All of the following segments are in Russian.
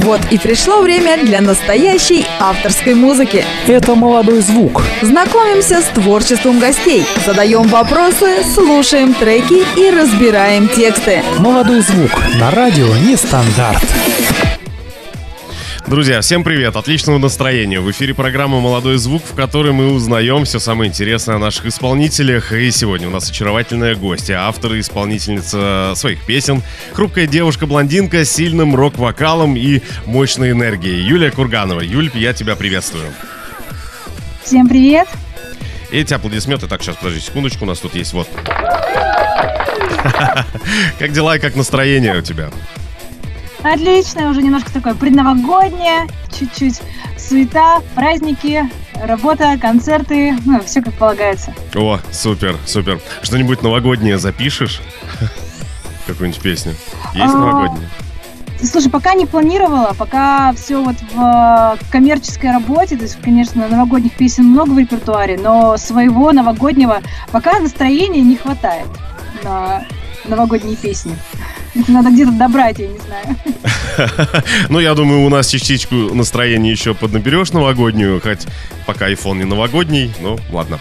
Вот и пришло время для настоящей авторской музыки. Это молодой звук. Знакомимся с творчеством гостей, задаем вопросы, слушаем треки и разбираем тексты. Молодой звук на радио Нестандарт. Друзья, всем привет! Отличного настроения! В эфире программа «Молодой звук», в которой мы узнаем все самое интересное о наших исполнителях. И сегодня у нас очаровательная гостья, автор и исполнительница своих песен, хрупкая девушка-блондинка с сильным рок-вокалом и мощной энергией. Юлия Курганова. Юль, я тебя приветствую. Всем привет! Эти аплодисменты. Так, сейчас, подожди секундочку, у нас тут есть вот. Как дела и как настроение у тебя? Отлично, уже немножко такое предновогоднее, чуть-чуть суета, праздники, работа, концерты, ну, все как полагается. О, супер, супер. Что-нибудь новогоднее запишешь? Какую-нибудь песню? Есть А, новогодняя? Слушай, пока не планировала, пока все вот в коммерческой работе, то есть, конечно, новогодних песен много в репертуаре, но своего новогоднего пока настроения не хватает на новогодние песни. Это надо где-то добрать, я не знаю. Ну, я думаю, у нас частичку настроения еще поднаберешь новогоднюю, хоть пока iPhone не новогодний, ну, ладно.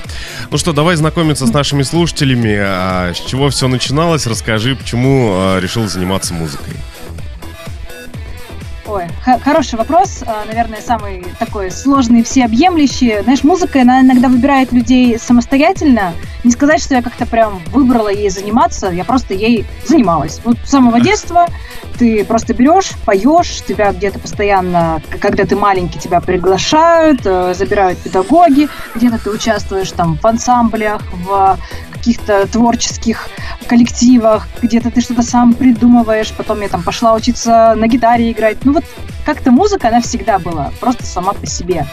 Ну что, давай знакомиться с нашими слушателями. А, с чего все начиналось? Расскажи, почему а, решил заниматься музыкой. Ой, хороший вопрос, а, наверное, самый такой сложный, всеобъемлющий. Знаешь, музыка, она иногда выбирает людей самостоятельно. Не сказать, что я как-то прям выбрала ей заниматься, я просто ей занималась. Вот с самого детства ты просто берешь, поешь, тебя где-то постоянно, когда ты маленький, тебя приглашают, э, забирают педагоги, где-то ты участвуешь там в ансамблях, в каких-то творческих коллективах, где-то ты что-то сам придумываешь, потом я там пошла учиться на гитаре играть. Ну вот как-то музыка, она всегда была, просто сама по себе.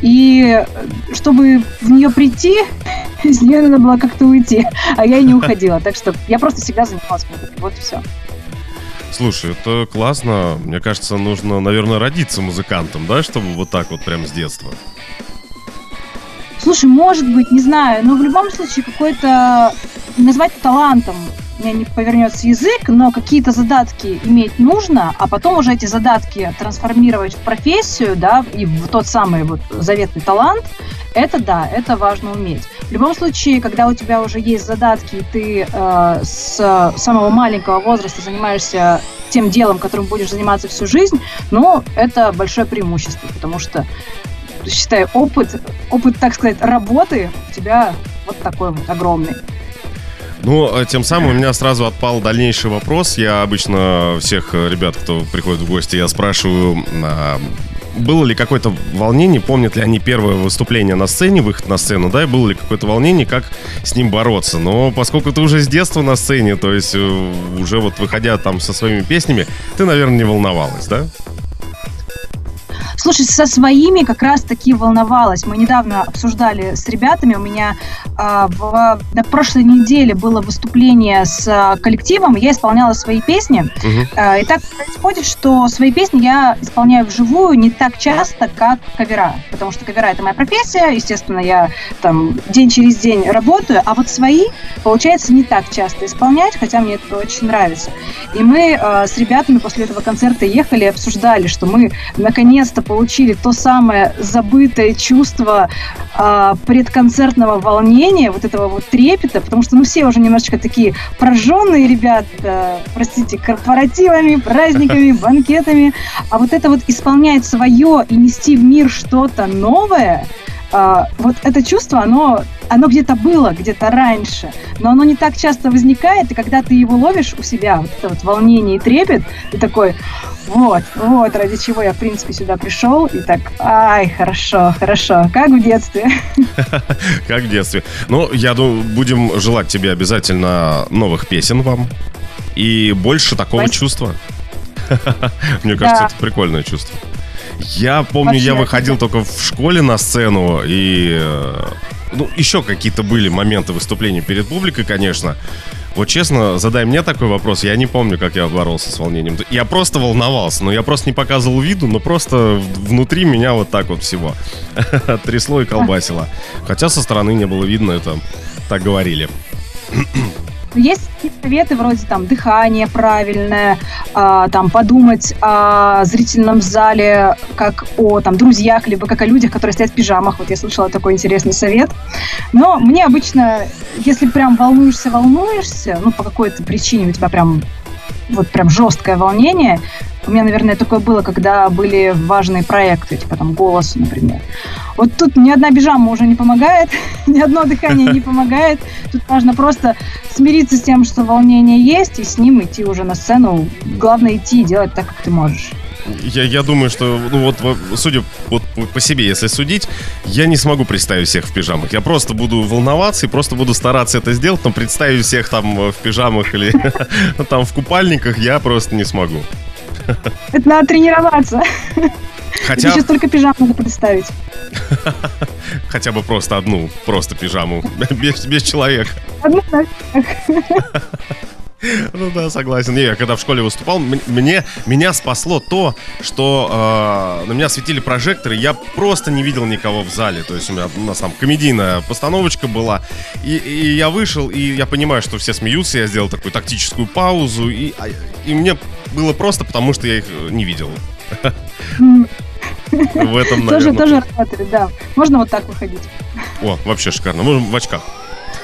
И э, чтобы в нее прийти, из нее надо было как-то уйти, а я и не уходила. Так что я просто всегда занималась музыкой. Вот и все. Слушай, это классно. Мне кажется, нужно, наверное, родиться музыкантом, да, чтобы вот так вот прям с детства. Слушай, может быть, не знаю, но в любом случае какой-то назвать талантом меня не повернется язык, но какие-то задатки иметь нужно, а потом уже эти задатки трансформировать в профессию, да, и в тот самый вот заветный талант, это да, это важно уметь. В любом случае, когда у тебя уже есть задатки, и ты э, с самого маленького возраста занимаешься тем делом, которым будешь заниматься всю жизнь, ну, это большое преимущество, потому что считай, опыт, опыт, так сказать, работы у тебя вот такой вот огромный. Ну, а тем самым у меня сразу отпал дальнейший вопрос. Я обычно всех э, ребят, кто приходит в гости, я спрашиваю, а, было ли какое-то волнение, помнят ли они первое выступление на сцене, выход на сцену, да, и было ли какое-то волнение, как с ним бороться. Но поскольку ты уже с детства на сцене, то есть э, уже вот выходя там со своими песнями, ты, наверное, не волновалась, да? Слушай, со своими как раз таки волновалась. Мы недавно обсуждали с ребятами. У меня а, в, на прошлой неделе было выступление с а, коллективом. Я исполняла свои песни. Мгм. А, И так происходит, что свои песни я исполняю вживую не так часто, как кавера. Потому что кавера это моя профессия. Естественно, я там день через день работаю. А вот свои, получается, не так часто исполнять, хотя мне это очень нравится. И мы э, с ребятами после этого концерта ехали и обсуждали, что мы наконец-то получили то самое забытое чувство э, предконцертного волнения, вот этого вот трепета, потому что ну все уже немножечко такие прожженные ребята, простите, корпоративами, праздниками, банкетами, а вот это вот исполнять свое и нести в мир что-то новое, а, вот это чувство, оно, оно где-то было, где-то раньше, но оно не так часто возникает, и когда ты его ловишь у себя, вот это вот волнение и трепет, ты такой, вот, вот, ради чего я, в принципе, сюда пришел, и так, ай, хорошо, хорошо, как в детстве. Как в детстве. Ну, я думаю, будем желать тебе обязательно новых песен вам. И больше такого Спасибо. чувства. Мне кажется, Да. это прикольное чувство. Я помню, я Вообще, выходил только в школе на сцену, и... э, Ну, еще какие-то были моменты выступления перед публикой, конечно. Вот честно, задай мне такой вопрос, я не помню, как я боролся с волнением. Я просто волновался, но я просто не показывал виду, но просто внутри меня вот так вот всего трясло и колбасило. Хотя со стороны не было видно, это так говорили. Есть советы вроде там дыхание правильное, а, там подумать о зрительном зале как о там друзьях, либо как о людях, которые стоят в пижамах. Вот я слышала такой интересный совет. Но мне обычно, если прям волнуешься, волнуешься, ну по какой-то причине у тебя прям вот прям жесткое волнение. У меня, наверное, такое было, когда были важные проекты, типа там «Голос», например. Вот тут ни одна бижама уже не помогает, ни одно дыхание не помогает. Тут важно просто смириться с тем, что волнение есть, и с ним идти уже на сцену. Главное идти и делать так, как ты можешь. Я, я думаю, что, ну вот, судя вот по себе, если судить, я не смогу представить всех в пижамах. Я просто буду волноваться и просто буду стараться это сделать, но представить всех там в пижамах или там в купальниках я просто не смогу. Это надо тренироваться. Хотя... сейчас только пижаму надо представить. Хотя бы просто одну, просто пижаму, без, без человека. Одну Ну да, согласен. Не, я когда в школе выступал, мне, меня спасло то, что э, на меня светили прожекторы, я просто не видел никого в зале. То есть у меня у нас там комедийная постановочка была. И, и я вышел, и я понимаю, что все смеются, я сделал такую тактическую паузу, и, а, и мне было просто, потому что я их не видел. В этом, наверное... Тоже, тоже работает, да. Можно вот так выходить. О, вообще шикарно. Можем в очках.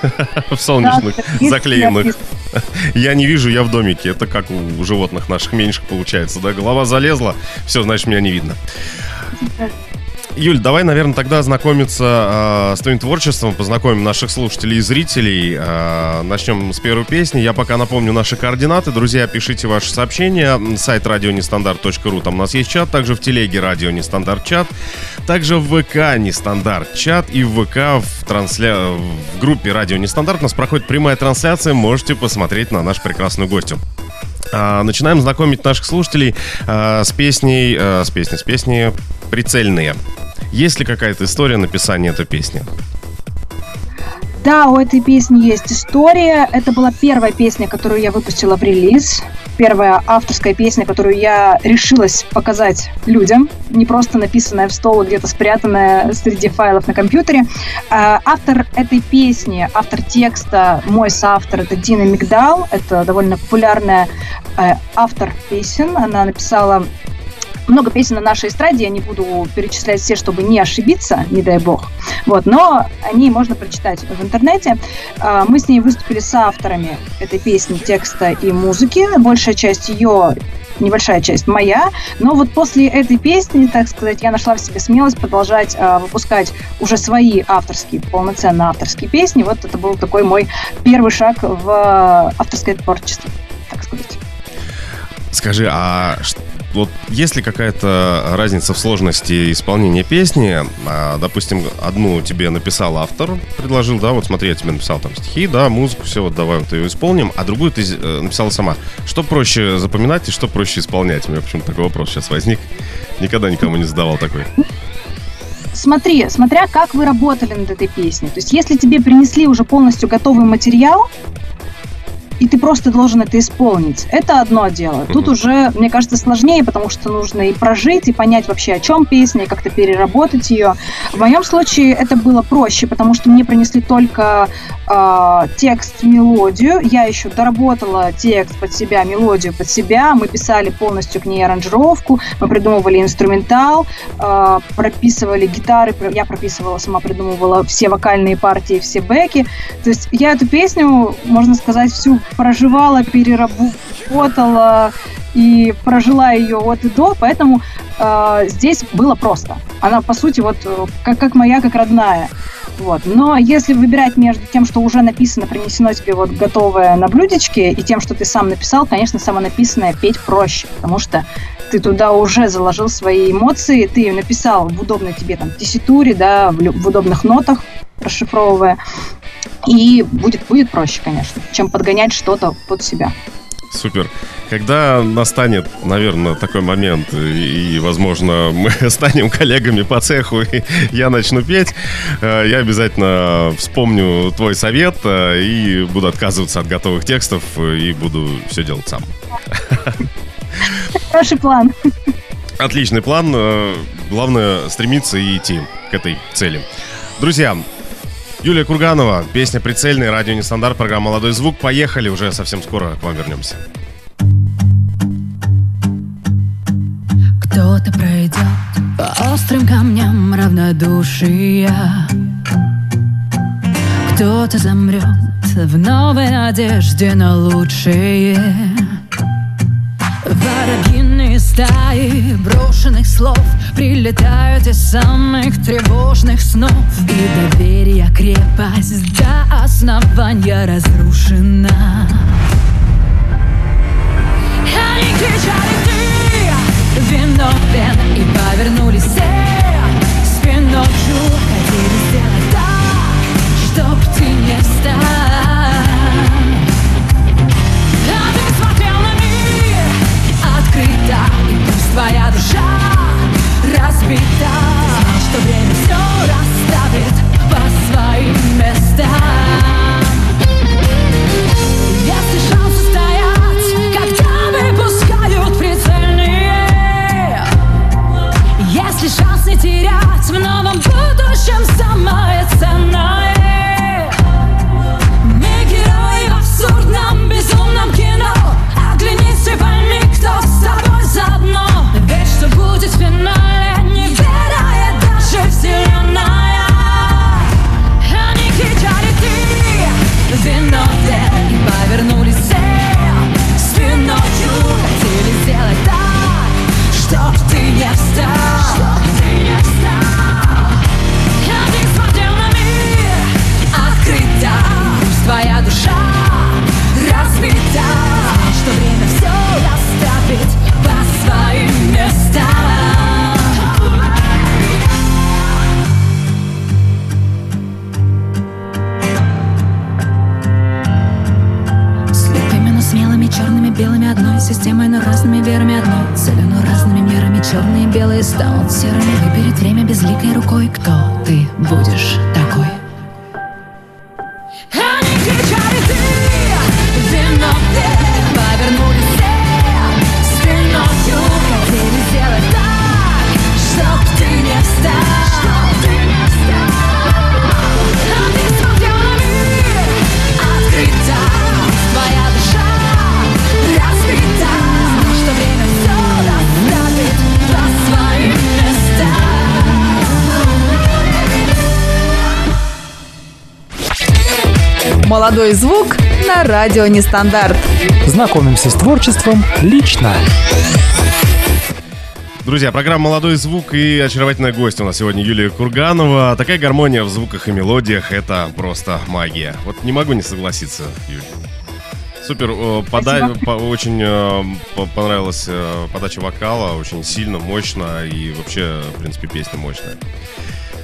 В солнечных, заклеенных. Я не вижу, я в домике. Это как у животных наших меньших получается, да? Голова залезла, все, значит, меня не видно. Юль, давай, наверное, тогда знакомиться э, с твоим творчеством, познакомим наших слушателей и зрителей. Э, начнем с первой песни. Я пока напомню наши координаты. Друзья, пишите ваши сообщения. Сайт радионестандарт.ру, там у нас есть чат. Также в телеге радио нестандарт чат. Также в ВК нестандарт чат. И в ВК в, трансля... в группе радио нестандарт у нас проходит прямая трансляция. Можете посмотреть на нашу прекрасную гостью. А, начинаем знакомить наших слушателей а, с песней, а, с песней, с песней «Прицельные». Есть ли какая-то история написания этой песни? Да, у этой песни есть история. Это была первая песня, которую я выпустила в релиз. Первая авторская песня, которую я решилась показать людям. Не просто написанная в стол, где-то спрятанная среди файлов на компьютере. А, автор этой песни, автор текста, мой соавтор, это Дина Мигдал. Это довольно популярная э, автор песен. Она написала много песен на нашей эстраде, я не буду перечислять все, чтобы не ошибиться, не дай бог. Вот, но они можно прочитать в интернете. А, мы с ней выступили с авторами этой песни, текста и музыки. Большая часть ее небольшая часть моя, но вот после этой песни, так сказать, я нашла в себе смелость продолжать э, выпускать уже свои авторские, полноценно авторские песни. Вот это был такой мой первый шаг в авторское творчество, так сказать. Скажи, а вот есть ли какая-то разница в сложности исполнения песни? А, допустим, одну тебе написал автор, предложил, да, вот смотри, я тебе написал там стихи, да, музыку, все, вот давай вот ее исполним, а другую ты э, написала сама. Что проще запоминать и что проще исполнять? У меня почему-то такой вопрос сейчас возник. Никогда никому не задавал такой. Смотри, смотря как вы работали над этой песней. То есть, если тебе принесли уже полностью готовый материал, и ты просто должен это исполнить. Это одно дело. Тут уже, мне кажется, сложнее, потому что нужно и прожить, и понять вообще, о чем песня, и как-то переработать ее. В моем случае это было проще, потому что мне принесли только э, текст, мелодию. Я еще доработала текст под себя, мелодию под себя. Мы писали полностью к ней аранжировку, мы придумывали инструментал, э, прописывали гитары, я прописывала, сама придумывала все вокальные партии, все бэки. То есть я эту песню, можно сказать, всю проживала, переработала и прожила ее от и до, поэтому э, здесь было просто. Она, по сути, вот э, как, как моя, как родная. Вот. Но если выбирать между тем, что уже написано, принесено тебе вот готовое на блюдечке, и тем, что ты сам написал, конечно, самонаписанное петь проще, потому что ты туда уже заложил свои эмоции, ты ее написал в удобной тебе там тесситуре, да, в, в удобных нотах, расшифровывая. И будет, будет проще, конечно, чем подгонять что-то под себя. Супер. Когда настанет, наверное, такой момент, и, и, возможно, мы станем коллегами по цеху, и я начну петь, э, я обязательно вспомню твой совет э, и буду отказываться от готовых текстов и буду все делать сам. Хороший план. Отличный план. Э, главное стремиться и идти к этой цели. Друзья, Юлия Курганова, песня «Прицельный», радио «Нестандарт», программа «Молодой звук». Поехали, уже совсем скоро к вам вернемся. Кто-то пройдет по острым камням равнодушия Кто-то замрет в новой надежде на лучшее Воробьиные стаи брошенных слов Прилетают из самых тревожных снов. И доверие крепость до основания разрушена. Они кричали ты виновен! И повернулись все спиной Хотели сделать так, чтоб ты не стал открыта И пусть твоя душа Молодой звук на радио Нестандарт. Знакомимся с творчеством лично. Друзья, программа «Молодой звук» и очаровательная гость у нас сегодня Юлия Курганова. Такая гармония в звуках и мелодиях – это просто магия. Вот не могу не согласиться, Юлия. Супер, э, пода- по- очень э, по- понравилась э, подача вокала, очень сильно, мощно и вообще, в принципе, песня мощная.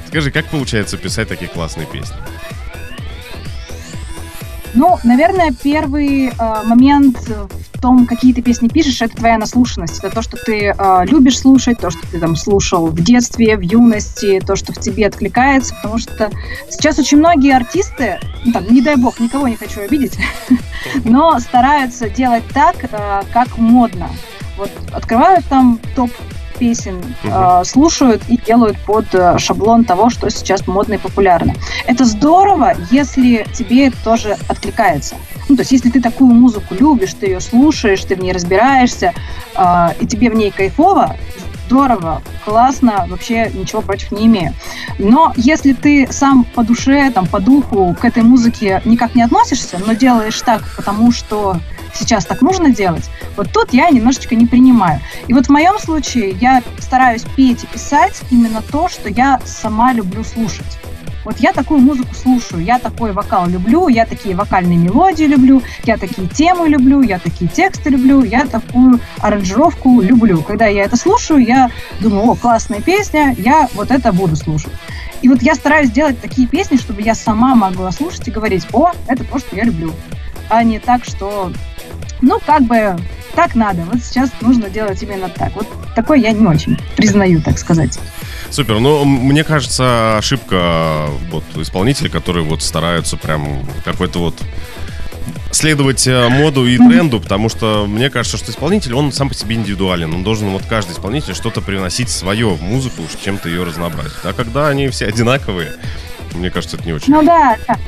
Скажи, как получается писать такие классные песни? Ну, наверное, первый э, момент в том, какие ты песни пишешь, это твоя наслушанность. Это то, что ты э, любишь слушать, то, что ты там слушал в детстве, в юности, то, что в тебе откликается. Потому что сейчас очень многие артисты, ну, там, не дай бог, никого не хочу обидеть, но стараются делать так, э, как модно. Вот открывают там топ песен, э, слушают и делают под э, шаблон того, что сейчас модно и популярно. Это здорово, если тебе это тоже откликается. Ну, то есть, если ты такую музыку любишь, ты ее слушаешь, ты в ней разбираешься, э, и тебе в ней кайфово, здорово, классно, вообще ничего против не имею. Но если ты сам по душе, там, по духу к этой музыке никак не относишься, но делаешь так, потому что сейчас так нужно делать, вот тут я немножечко не принимаю. И вот в моем случае я стараюсь петь и писать именно то, что я сама люблю слушать. Вот я такую музыку слушаю, я такой вокал люблю, я такие вокальные мелодии люблю, я такие темы люблю, я такие тексты люблю, я такую аранжировку люблю. Когда я это слушаю, я думаю, о, классная песня, я вот это буду слушать. И вот я стараюсь делать такие песни, чтобы я сама могла слушать и говорить, о, это то, что я люблю. А не так, что, ну, как бы, так надо. Вот сейчас нужно делать именно так. Вот такой я не очень признаю, так сказать. Супер. Ну, мне кажется, ошибка вот исполнителей, которые вот стараются прям какой-то вот следовать э, моду и тренду, потому что мне кажется, что исполнитель, он сам по себе индивидуален. Он должен, вот каждый исполнитель, что-то привносить свое в музыку, чем-то ее разнообразить. А когда они все одинаковые, Мне кажется, это не очень. Ну да, да.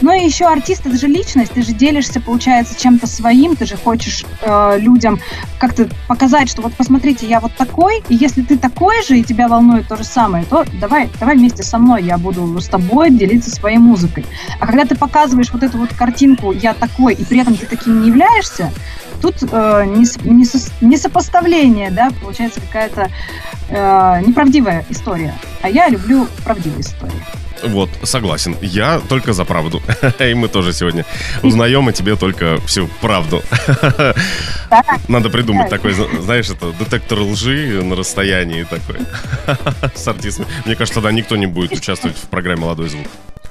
Ну и еще артист это же личность, ты же делишься, получается, чем-то своим, ты же хочешь э, людям как-то показать, что вот посмотрите, я вот такой, и если ты такой же, и тебя волнует то же самое, то давай, давай вместе со мной, я буду с тобой делиться своей музыкой. А когда ты показываешь вот эту вот картинку «я такой», и при этом ты таким не являешься, тут э, нес- несос- несопоставление, да, получается какая-то э, неправдивая история. А я люблю правдивые истории. Вот, согласен. Я только за правду. И мы тоже сегодня узнаем о тебе только всю правду. Надо придумать такой, зна- знаешь, это детектор лжи на расстоянии такой. С артистами. Мне кажется, тогда никто не будет участвовать в программе «Молодой звук».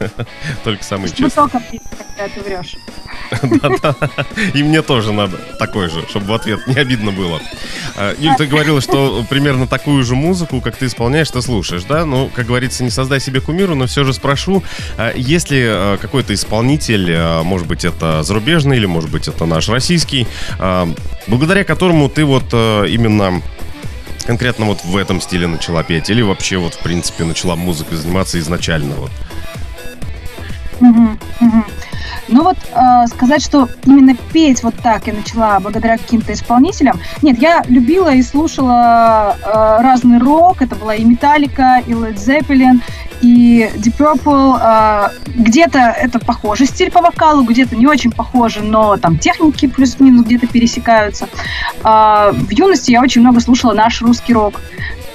Только честные. только пить, когда ты врешь. Да-да. И мне тоже надо такой же, чтобы в ответ не обидно было. А, Юль, ты говорила, что примерно такую же музыку, как ты исполняешь, ты слушаешь, да? Ну, как говорится, не создай себе кумиру, но все же спрошу, а есть ли а, какой-то исполнитель, может быть, это зарубежный или, может быть, это наш российский, благодаря которому ты вот именно конкретно вот в этом стиле начала петь или вообще вот, в принципе, начала музыкой заниматься изначально вот? Ну вот э, сказать, что именно петь вот так я начала благодаря каким-то исполнителям. Нет, я любила и слушала э, разный рок. Это была и Металлика, и Led Zeppelin, и Deep Purple. Э, где-то это похожий стиль по вокалу, где-то не очень похоже, но там техники плюс-минус где-то пересекаются. А, в юности я очень много слушала наш русский рок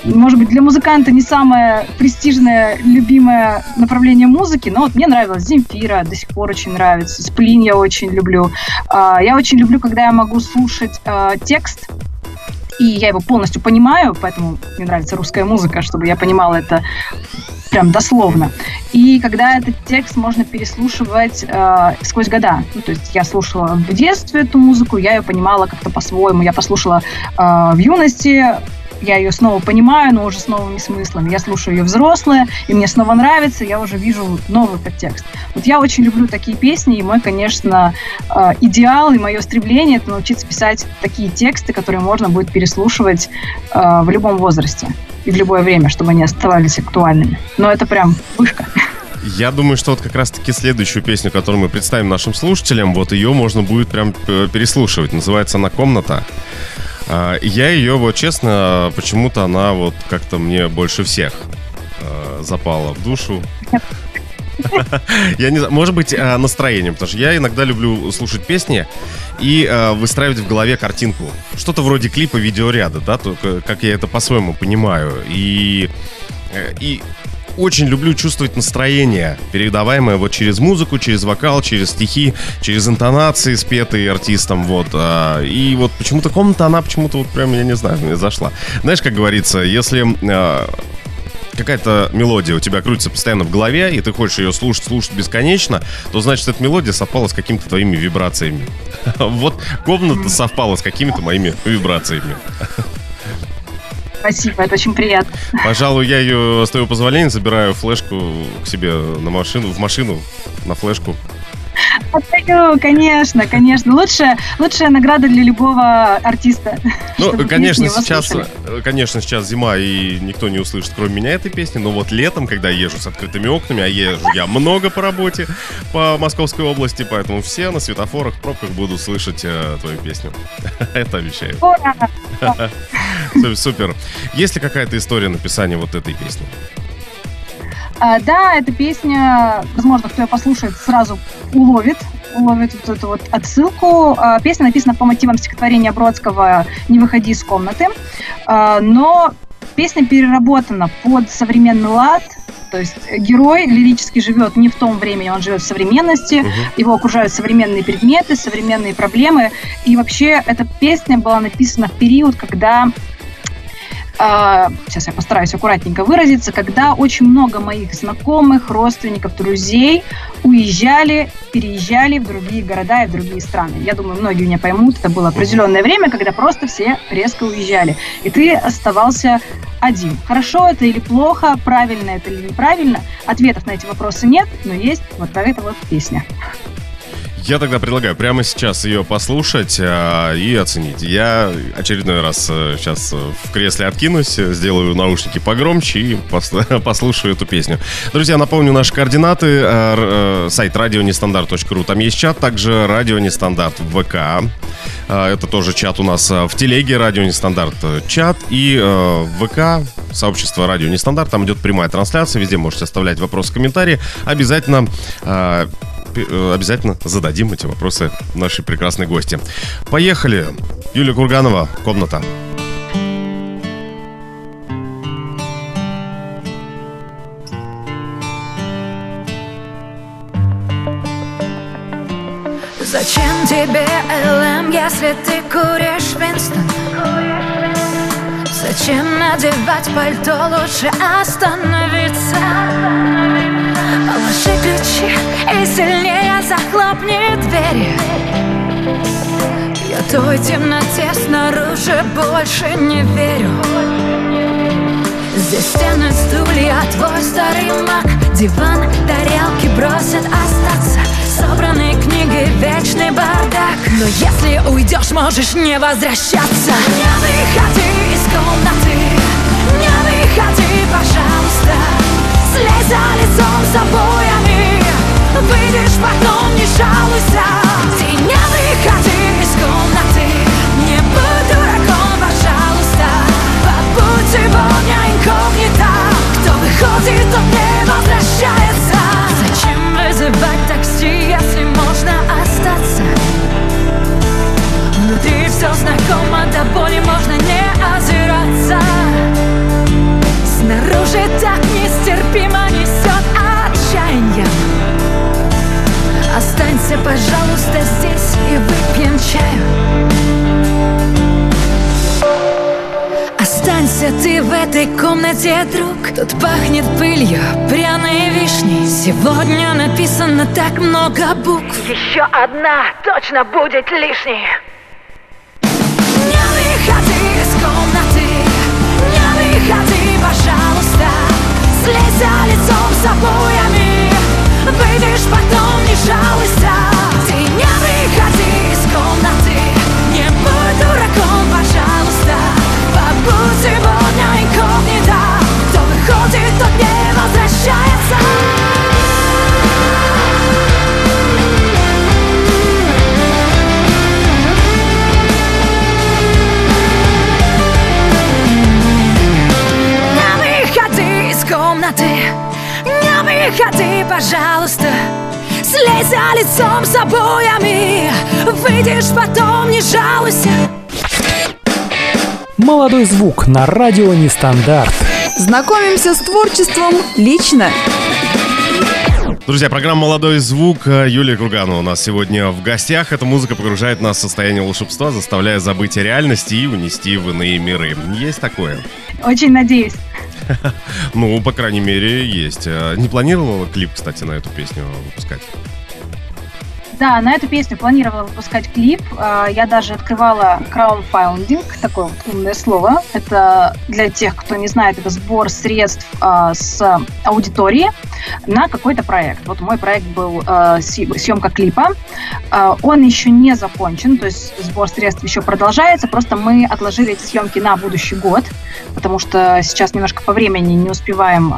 может быть, для музыканта не самое престижное, любимое направление музыки, но вот мне нравилась Земфира, до сих пор очень нравится, Сплин я очень люблю. А, Я очень люблю, когда я могу слушать а, текст, и я его полностью понимаю, поэтому мне нравится русская музыка, чтобы я понимала это прям дословно. И когда этот текст можно переслушивать э, сквозь года. Ну, то есть я слушала в детстве эту музыку, я ее понимала как-то по-своему. Я послушала э, в юности, я ее снова понимаю, но уже с новыми смыслами. Я слушаю ее взрослая, и мне снова нравится, я уже вижу новый подтекст. Вот я очень люблю такие песни, и мой, конечно, э, идеал и мое стремление это научиться писать такие тексты, которые можно будет переслушивать э, в любом возрасте и в любое время, чтобы они оставались актуальными. Но это прям вышка. Я думаю, что вот как раз-таки следующую песню, которую мы представим нашим слушателям, вот ее можно будет прям э, переслушивать. Называется она «Комната». А, Я ее, вот честно, почему-то она вот как-то мне больше всех э, запала в душу. Я не знаю, может быть, э, настроением, потому что я иногда люблю слушать песни и выстраивать в голове картинку. Что-то вроде клипа видеоряда, да, как я это по-своему понимаю. И, э, и очень люблю чувствовать настроение, передаваемое вот через музыку, через вокал, через стихи, через интонации, спетые артистом, вот. а, И вот почему-то комната, она почему-то вот прям, я не знаю, мне зашла. Знаешь, как говорится, если а, какая-то мелодия у тебя крутится постоянно в голове, и ты хочешь ее слушать, слушать бесконечно, то значит, эта мелодия совпала с какими-то твоими вибрациями. Вот комната совпала с какими-то моими вибрациями. Спасибо, это очень приятно. Пожалуй, я ее, с твоего позволения, забираю флешку к себе на машину, в машину, на флешку. Отдаю, конечно, конечно. Лучшая, лучшая награда для любого артиста. Ну, конечно, сейчас, слушали. конечно, сейчас зима, и никто не услышит, кроме меня, этой песни. Но вот летом, когда я езжу с открытыми окнами, а езжу я много по работе по Московской области, поэтому все на светофорах, пробках будут слышать э, твою песню. Это обещаю. Супер. Есть ли какая-то история написания вот этой песни? А, да, эта песня, возможно, кто ее послушает, сразу уловит, уловит вот эту вот отсылку. А, песня написана по мотивам стихотворения Бродского «Не выходи из комнаты», А, но песня переработана под современный лад, то есть герой лирически живет не в том времени, он живет в современности, Мгм. его окружают современные предметы, современные проблемы. И вообще эта песня была написана в период, когда сейчас я постараюсь аккуратненько выразиться, когда очень много моих знакомых, родственников, друзей уезжали, переезжали в другие города и в другие страны. Я думаю, многие меня поймут, это было определенное время, когда просто все резко уезжали, и ты оставался один. Хорошо это или плохо, правильно это или неправильно, ответов на эти вопросы нет, но есть вот эта вот песня. Я тогда предлагаю прямо сейчас ее послушать а, и оценить. Я очередной раз а, сейчас а, в кресле откинусь, сделаю наушники погромче и пос- послушаю эту песню. Друзья, напомню наши координаты. А, э, сайт радионестандарт.ру. Там есть чат, также радио нестандарт в ВК. А, это тоже чат у нас а, в телеге радио нестандарт э, чат и э, в ВК сообщество радио нестандарт. Там идет прямая трансляция. Везде можете оставлять вопросы, комментарии. Обязательно а, э, обязательно зададим эти вопросы нашей прекрасной гости. Поехали. Юлия Курганова, комната. Зачем тебе ЛМ, если ты куришь Винстон? Зачем надевать пальто, лучше? Остановиться. Положи ключи и сильнее захлопни двери. Я той темноте снаружи больше не верю. Здесь стены, стулья, твой старый маг. Диван, тарелки просят остаться Собранные книги, вечный бардак. Но если уйдешь, можешь не возвращаться. Не выходи из комнаты Не выходи, пожалуйста. Слезь за лицом с обоями Выйдешь, потом не жалуйся. Ты не выходи из комнаты Не будь дураком, пожалуйста. Побудь сегодня инкогнито. Кто выходит, тот не возвращается. Зачем вызывать все знакомо, до боли можно не озираться. Снаружи так нестерпимо несет отчаянием Останься, пожалуйста, здесь и выпьем чаю. Останься ты в этой комнате, друг. Тут пахнет пылью, пряной вишней. Сегодня написано так много букв. Еще одна точно будет лишней. За лицом с обоями. Выйдешь, потом не жалуйся. Ты не выходи из комнаты. Не будь дураком, пожалуйста. Побудь сегодня инкогнито. Кто выходит, тот не выходи, пожалуйста Слезь за лицом с обоями Выйдешь, потом не жалуйся Молодой звук на радио Нестандарт. Знакомимся с творчеством лично. Друзья, программа «Молодой звук» Юлия Курганова у нас сегодня в гостях. Эта музыка погружает нас в состояние волшебства, заставляя забыть о реальности и унести в иные миры. Есть такое? Очень надеюсь. Ну, по крайней мере, есть. А Не планировала клип, кстати, на эту песню выпускать? Да, на эту песню планировала выпускать клип. А, Я даже открывала краудфандинг, такое вот умное слово. Это для тех, кто не знает, это сбор средств а, с аудитории на какой-то проект. Вот мой проект был а, съ- съемка клипа. Он еще не закончен, то есть сбор средств еще продолжается. Просто мы отложили эти съемки на будущий год, потому что сейчас немножко по времени не успеваем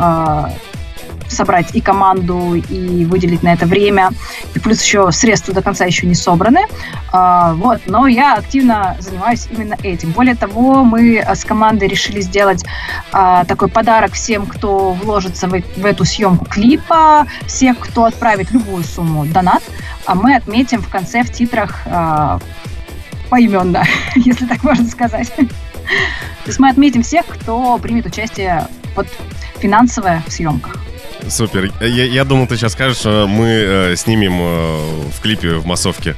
собрать и команду, и выделить на это время. И плюс еще средства до конца еще не собраны. А, вот, но я активно занимаюсь именно этим. Более того, мы а, с командой решили сделать а, такой подарок всем, кто вложится в, эту съемку клипа, всех, кто отправит любую сумму донат, а мы отметим в конце в титрах поименно, если так можно сказать. То есть мы отметим всех, кто примет участие вот финансовое в съемках. Супер. Я, я думал, ты сейчас скажешь, мы э, снимем э, в клипе в массовке.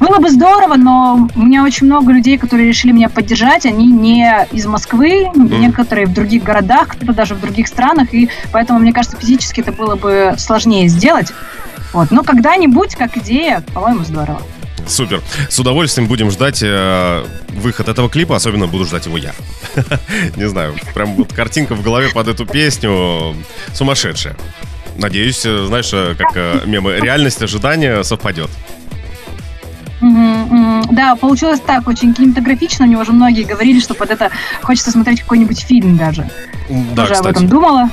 Было бы здорово, но у меня очень много людей, которые решили меня поддержать. Они не из Москвы, некоторые в других городах, кто-то даже в других странах, и поэтому, мне кажется, физически это было бы сложнее сделать. Вот. Но когда-нибудь, как идея, по-моему, здорово. Супер. С удовольствием будем ждать э, выход этого клипа, особенно буду ждать его я. Не знаю, прям вот картинка в голове под эту песню сумасшедшая. надеюсь, э, знаешь, э, как э, мемы, реальность ожидания совпадет. Да, получилось так, очень кинематографично. У него же многие говорили, что под это хочется смотреть какой-нибудь фильм даже. Да, Уже об этом думала.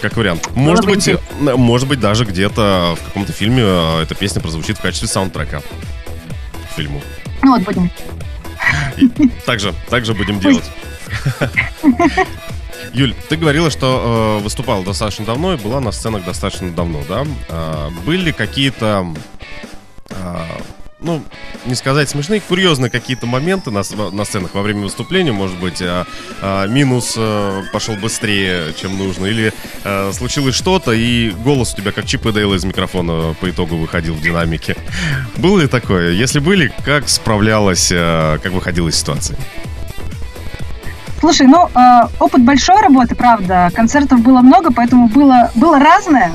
Как вариант. Может бы быть, э, может быть, даже где-то в каком-то фильме э, эта песня прозвучит в качестве саундтрека к фильму. Ну вот, будем. Также, также будем делать. Юль, ты говорила, что э, выступала достаточно давно и была на сценах достаточно давно, да? А, были какие-то, а, ну, не сказать смешные, курьезные какие-то моменты на, на сценах во время выступления, может быть, а, а, минус э, пошел быстрее, чем нужно, или э, случилось что-то, и голос у тебя как Чип и Дейл из микрофона по итогу выходил в динамике. Было ли такое? Если были, как справлялась, э, как выходила из ситуации? Слушай, ну, опыт большой работы, правда. Концертов было много, поэтому было, было разное.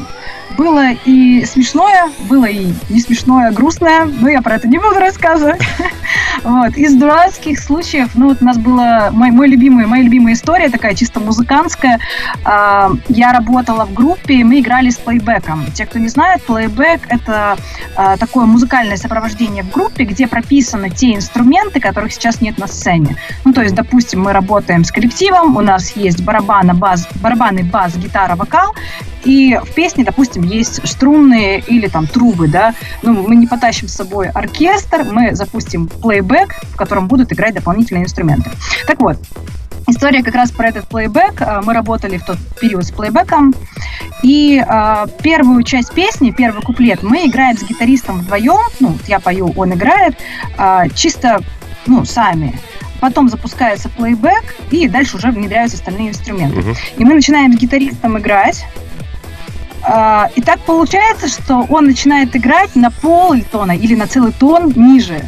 Было и смешное, было и не смешное, а грустное, но я про это не буду рассказывать. Вот. Из дурацких случаев, ну, вот у нас была мой, мой любимый, моя любимая история, такая чисто музыкантская. А, Я работала в группе, и мы играли с плейбеком. Те, кто не знает, плейбек — это а, такое музыкальное сопровождение в группе, где прописаны те инструменты, которых сейчас нет на сцене. Ну, то есть, допустим, мы работаем с коллективом, у нас есть барабаны, бас, барабаны, бас, гитара, вокал, и в песне, допустим, есть струнные или там трубы, да, ну, мы не потащим с собой оркестр, мы запустим плейбэк, в котором будут играть дополнительные инструменты. Так вот, История как раз про этот плейбэк. А, Мы работали в тот период с плейбэком. И а, первую часть песни, первый куплет, мы играем с гитаристом вдвоем. Ну, я пою, он играет. а, чисто, ну, сами. Потом запускается плейбэк, и дальше уже внедряются остальные инструменты. Мгм. И мы начинаем с гитаристом играть. А, И так получается, что он начинает играть на пол тона или на целый тон ниже.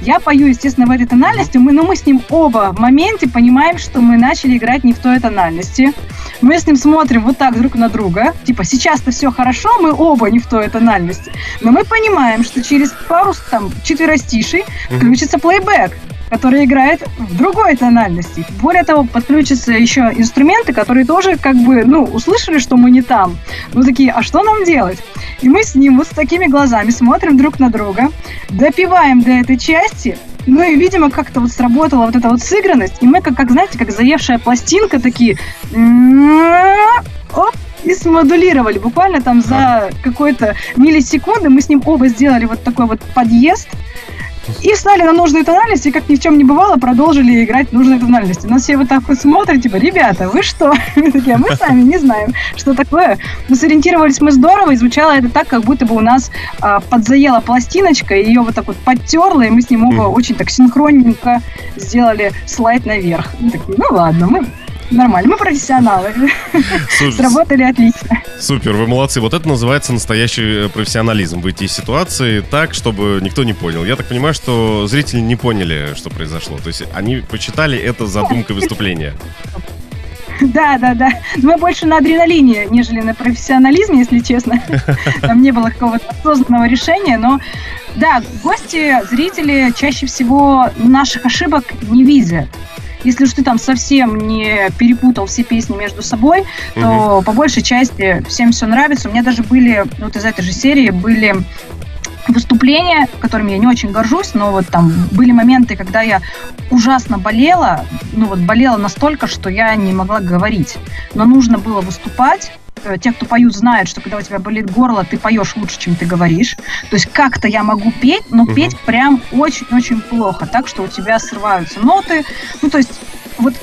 Я пою, естественно, в этой тональности, мы, но мы с ним оба в моменте понимаем, что мы начали играть не в той тональности. Мы с ним смотрим вот так друг на друга. Типа, сейчас-то все хорошо, мы оба не в той тональности. Но мы понимаем, что через пару там четверостишей включится плейбэк который играет в другой тональности. Более того, подключатся еще инструменты, которые тоже как бы, ну, услышали, что мы не там. Ну, такие, а что нам делать? И мы с ним вот с такими глазами смотрим друг на друга, допиваем до этой части, ну и, видимо, как-то вот сработала вот эта вот сыгранность, и мы, как, как знаете, как заевшая пластинка, такие, оп, и смодулировали. Буквально там за какой-то миллисекунды мы с ним оба сделали вот такой вот подъезд, и встали на нужные тональности, и как ни в чем не бывало, продолжили играть в нужные тональности. Нас все вот так вот смотрят, типа, ребята, вы что? Мы такие, «А мы сами не знаем, что такое. Но сориентировались мы здорово, и звучало это так, как будто бы у нас а, подзаела пластиночка, и ее вот так вот подтерла, и мы с ним оба Мгм. очень так синхронненько сделали слайд наверх. Мы такие, ну ладно, мы нормально, мы профессионалы. Слушай, Сработали отлично. Супер, вы молодцы. Вот это называется настоящий э, профессионализм. Выйти из ситуации так, чтобы никто не понял. Я так понимаю, что зрители не поняли, что произошло. То есть они почитали это задумкой выступления. Да, да, да. Мы больше на адреналине, нежели на профессионализме, если честно. Там не было какого-то осознанного решения, но да, гости, зрители чаще всего наших ошибок не видят. Если уж ты там совсем не перепутал все песни между собой, то по большей части всем все нравится. У меня даже были, вот из этой же серии были выступления, которыми я не очень горжусь, но вот там были моменты, когда я ужасно болела, ну вот болела настолько, что я не могла говорить. Но нужно было выступать. Э, Те, кто поют, знают, что когда у тебя болит горло, ты поешь лучше, чем ты говоришь. То есть как-то я могу петь, но Мгм. петь прям очень-очень плохо, так что у тебя срываются ноты. Ну, то есть вот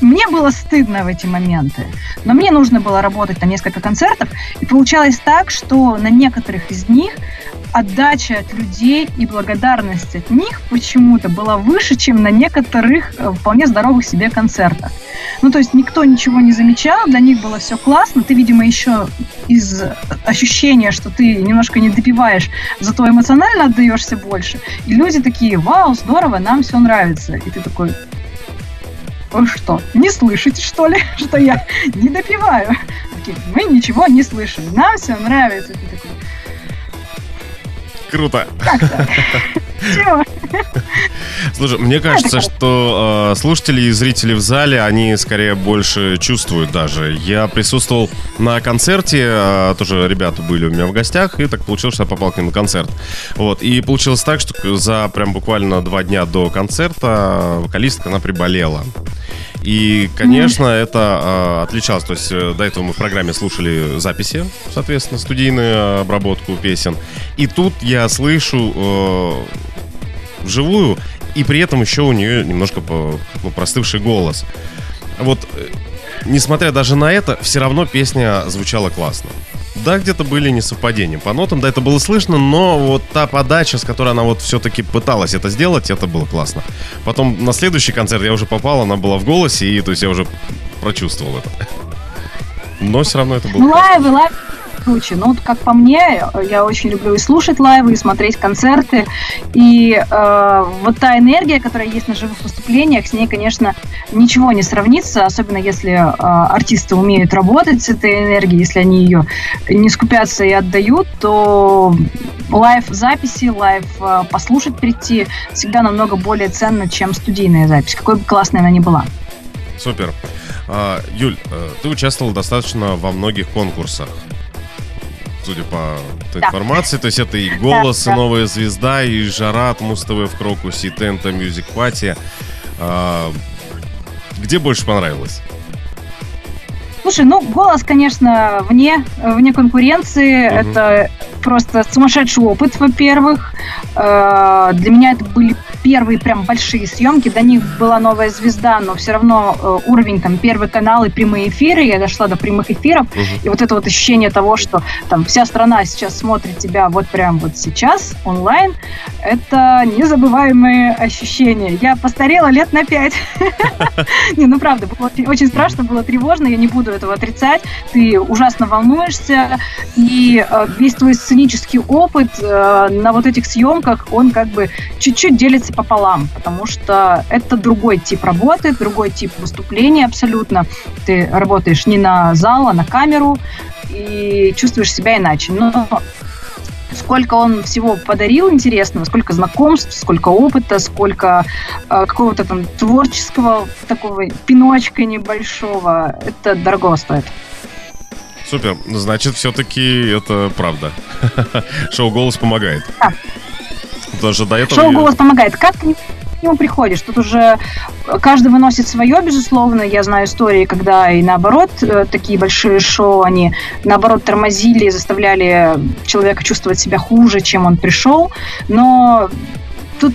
мне было стыдно в эти моменты, но мне нужно было работать на несколько концертов, и получалось так, что на некоторых из них отдача от людей и благодарность от них почему-то была выше, чем на некоторых э, вполне здоровых себе концертах. Ну, то есть никто ничего не замечал, для них было все классно. Ты, видимо, еще из ощущения, что ты немножко не допиваешь, зато эмоционально отдаешься больше. И люди такие, вау, здорово, нам все нравится. И ты такой, вы что, не слышите, что ли, что я не допиваю? Такие, мы ничего не слышим, нам все нравится. Ты такой, Круто. Слушай, мне кажется, что э, слушатели и зрители в зале, они скорее больше чувствуют даже. Я присутствовал на концерте, э, тоже ребята были у меня в гостях, и так получилось, что я попал к ним на концерт. Вот, и получилось так, что за прям буквально два дня до концерта вокалистка, она приболела. И, конечно, это э, отличалось. То есть э, до этого мы в программе слушали записи, соответственно, студийную обработку песен. И тут я слышу э, вживую, и при этом еще у нее немножко ну, простывший голос. Вот, э, несмотря даже на это, все равно песня звучала классно. Да, где-то были несовпадения по нотам, да, это было слышно, но вот та подача, с которой она вот все-таки пыталась это сделать, это было классно. Потом на следующий концерт я уже попал, она была в голосе, и то есть я уже прочувствовал это. Но все равно это было Ну, лайвы, лайвы круче. Ну, вот как по мне, я очень люблю и слушать лайвы, и смотреть концерты. И э, вот та энергия, которая есть на живых выступлениях, с ней, конечно, ничего не сравнится, особенно если э, артисты умеют работать с этой энергией, если они ее не скупятся и отдают, то live записи, live э, послушать прийти всегда намного более ценно, чем студийная запись, какой бы классной она ни была. Супер. А, Юль, э, ты участвовал достаточно во многих конкурсах. Судя по той Да. информации, то есть это и «Голос», Да, и да. «Новая звезда», и «Жара» от Муз-ТВ в Крокусе, и «Тента Music Party». А, Где больше понравилось? Слушай, ну, голос, конечно, вне, вне конкуренции. Мгм. Это просто сумасшедший опыт, во-первых. Э, Для меня это были первые прям большие съемки. До них была новая звезда, но все равно э, уровень там первый канал и прямые эфиры. Я дошла до прямых эфиров. Мгм. И вот это вот ощущение того, что там вся страна сейчас смотрит тебя вот прям вот сейчас онлайн, это незабываемые ощущения. Я постарела лет на пять. Не, ну правда, было очень- очень страшно, было тревожно, я не буду этого отрицать. Ты ужасно волнуешься, и э, весь твой сценический опыт э, на вот этих съемках, он как бы чуть-чуть делится пополам, потому что это другой тип работы, другой тип выступления абсолютно. Ты работаешь не на зал, а на камеру, и чувствуешь себя иначе. Но сколько он всего подарил интересного, сколько знакомств, сколько опыта, сколько э, какого-то там творческого такого пиночка небольшого, это дорого стоит. Супер. Значит, все-таки это правда. Шоу «Голос» помогает. Да. Потому что до этого... Шоу «Голос» помогает. Как к нему приходишь? Тут уже каждый выносит свое, безусловно. Я знаю истории, когда и наоборот, э, такие большие шоу, они наоборот тормозили, заставляли человека чувствовать себя хуже, чем он пришел. Но тут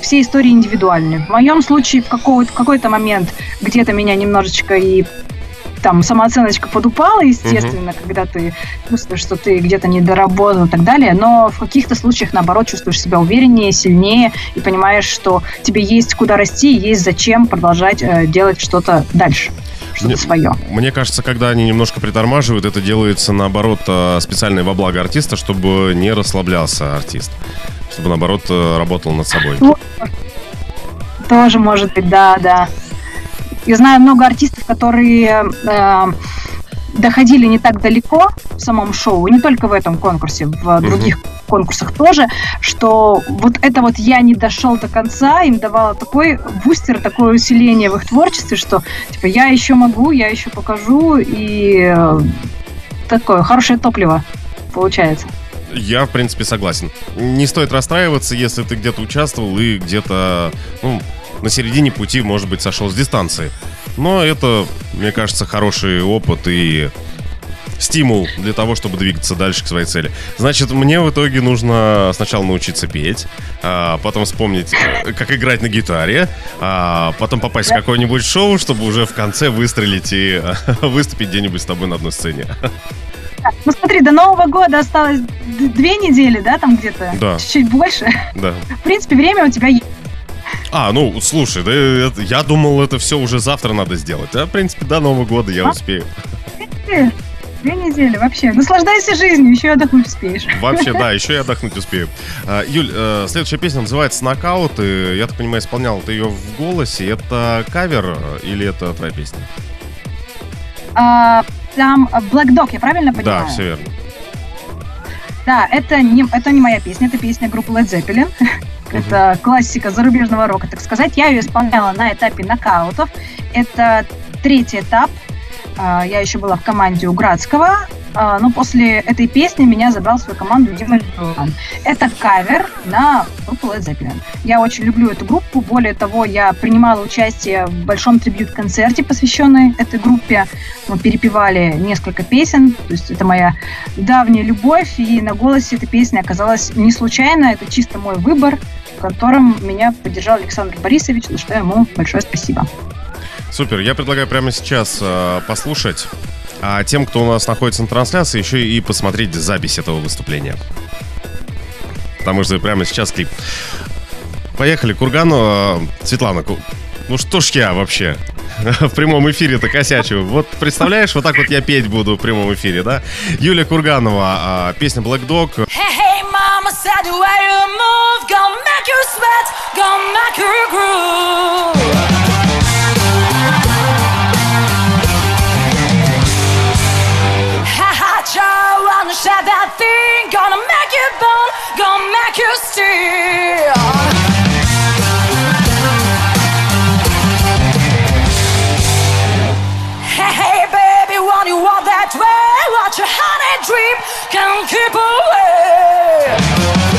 все истории индивидуальны. В моем случае в какой-то момент где-то меня немножечко и там самооценочка подупала, естественно, когда ты чувствуешь, что ты где-то недоработал и так далее, но в каких-то случаях, наоборот, чувствуешь себя увереннее, сильнее и понимаешь, что тебе есть куда расти, есть зачем продолжать э, делать что-то дальше, что-то Мне- свое. Мне кажется, когда они немножко притормаживают, это делается наоборот э, специально во благо артиста, чтобы не расслаблялся артист. Чтобы наоборот э, работал над собой. Ну, Тоже может быть, да, да. Я знаю много артистов, которые э, доходили не так далеко в самом шоу, и не только в этом конкурсе, в других конкурсах тоже, что вот это вот я не дошел до конца, им давало такой бустер, такое усиление в их творчестве, что типа я еще могу, я еще покажу, и э, такое хорошее топливо получается. Я, в принципе, согласен. Не стоит расстраиваться, если ты где-то участвовал и где-то, ну, на середине пути, может быть, сошел с дистанции. Но это, мне кажется, хороший опыт и стимул для того, чтобы двигаться дальше к своей цели. Значит, мне в итоге нужно сначала научиться петь, а, потом вспомнить, э, как играть на гитаре, а, потом попасть в какое-нибудь шоу, чтобы уже в конце выстрелить и выступить где-нибудь с тобой на одной сцене. Ну смотри, до Нового года осталось две недели, да, там где-то? Да. Чуть больше. Да. В принципе, время у тебя есть. А, ну, слушай, да это- я думал, это все уже завтра надо сделать. А, в принципе, до Нового года я А? успею. Две две недели вообще. Наслаждайся жизнью, еще и отдохнуть успеешь. Вообще, да, еще и отдохнуть успею. А, Юль, э, следующая песня называется «Нокаут». И, я так понимаю, исполнял ты ее в голосе. Это кавер э, или это твоя песня? А, там а, Black Dog, я правильно понимаю? Да, все верно. Да, это не, это не моя песня, это песня группы Led Zeppelin. Это классика зарубежного рока, так сказать. Я ее исполняла на этапе нокаутов. Это третий этап. А, Я еще была в команде у Градского. А, Но после этой песни меня забрал в свою команду Дима Леван. Это кавер на группу Led Zeppelin. Я очень люблю эту группу. Более того, я принимала участие в большом трибют-концерте, посвященной этой группе. Мы перепевали несколько песен. То есть это моя давняя любовь. И на голосе эта песня оказалась не случайно. Это чисто мой выбор, в котором меня поддержал Александр Борисович, за что ему большое спасибо. Супер, я предлагаю прямо сейчас э, послушать. А тем, кто у нас находится на трансляции, еще и посмотреть запись этого выступления. Потому что прямо сейчас клип. Поехали, Кургану. Светлана, ну что ж я вообще в прямом эфире-то косячу. Вот представляешь, вот так вот я петь буду в прямом эфире, да? Юлия Курганова, э, песня Black Dog. Hey, hey, mama said. Joe, wanna share that thing, gonna make you burn, gonna make you steal. That way, watch your honey drip, can't keep away.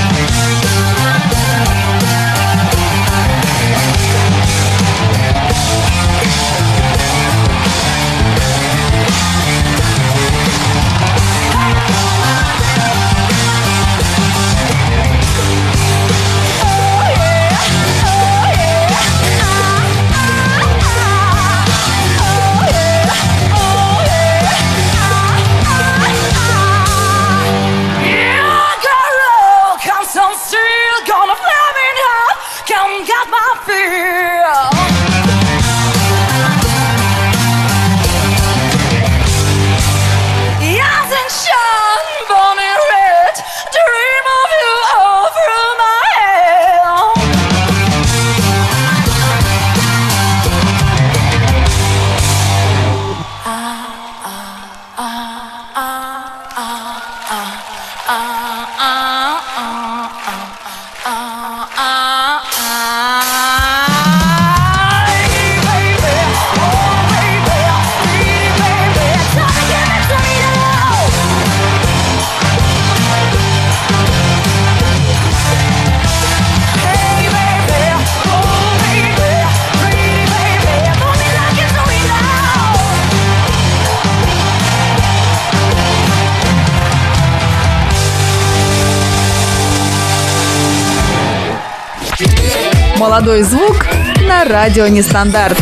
Молодой звук на радио Нестандарт.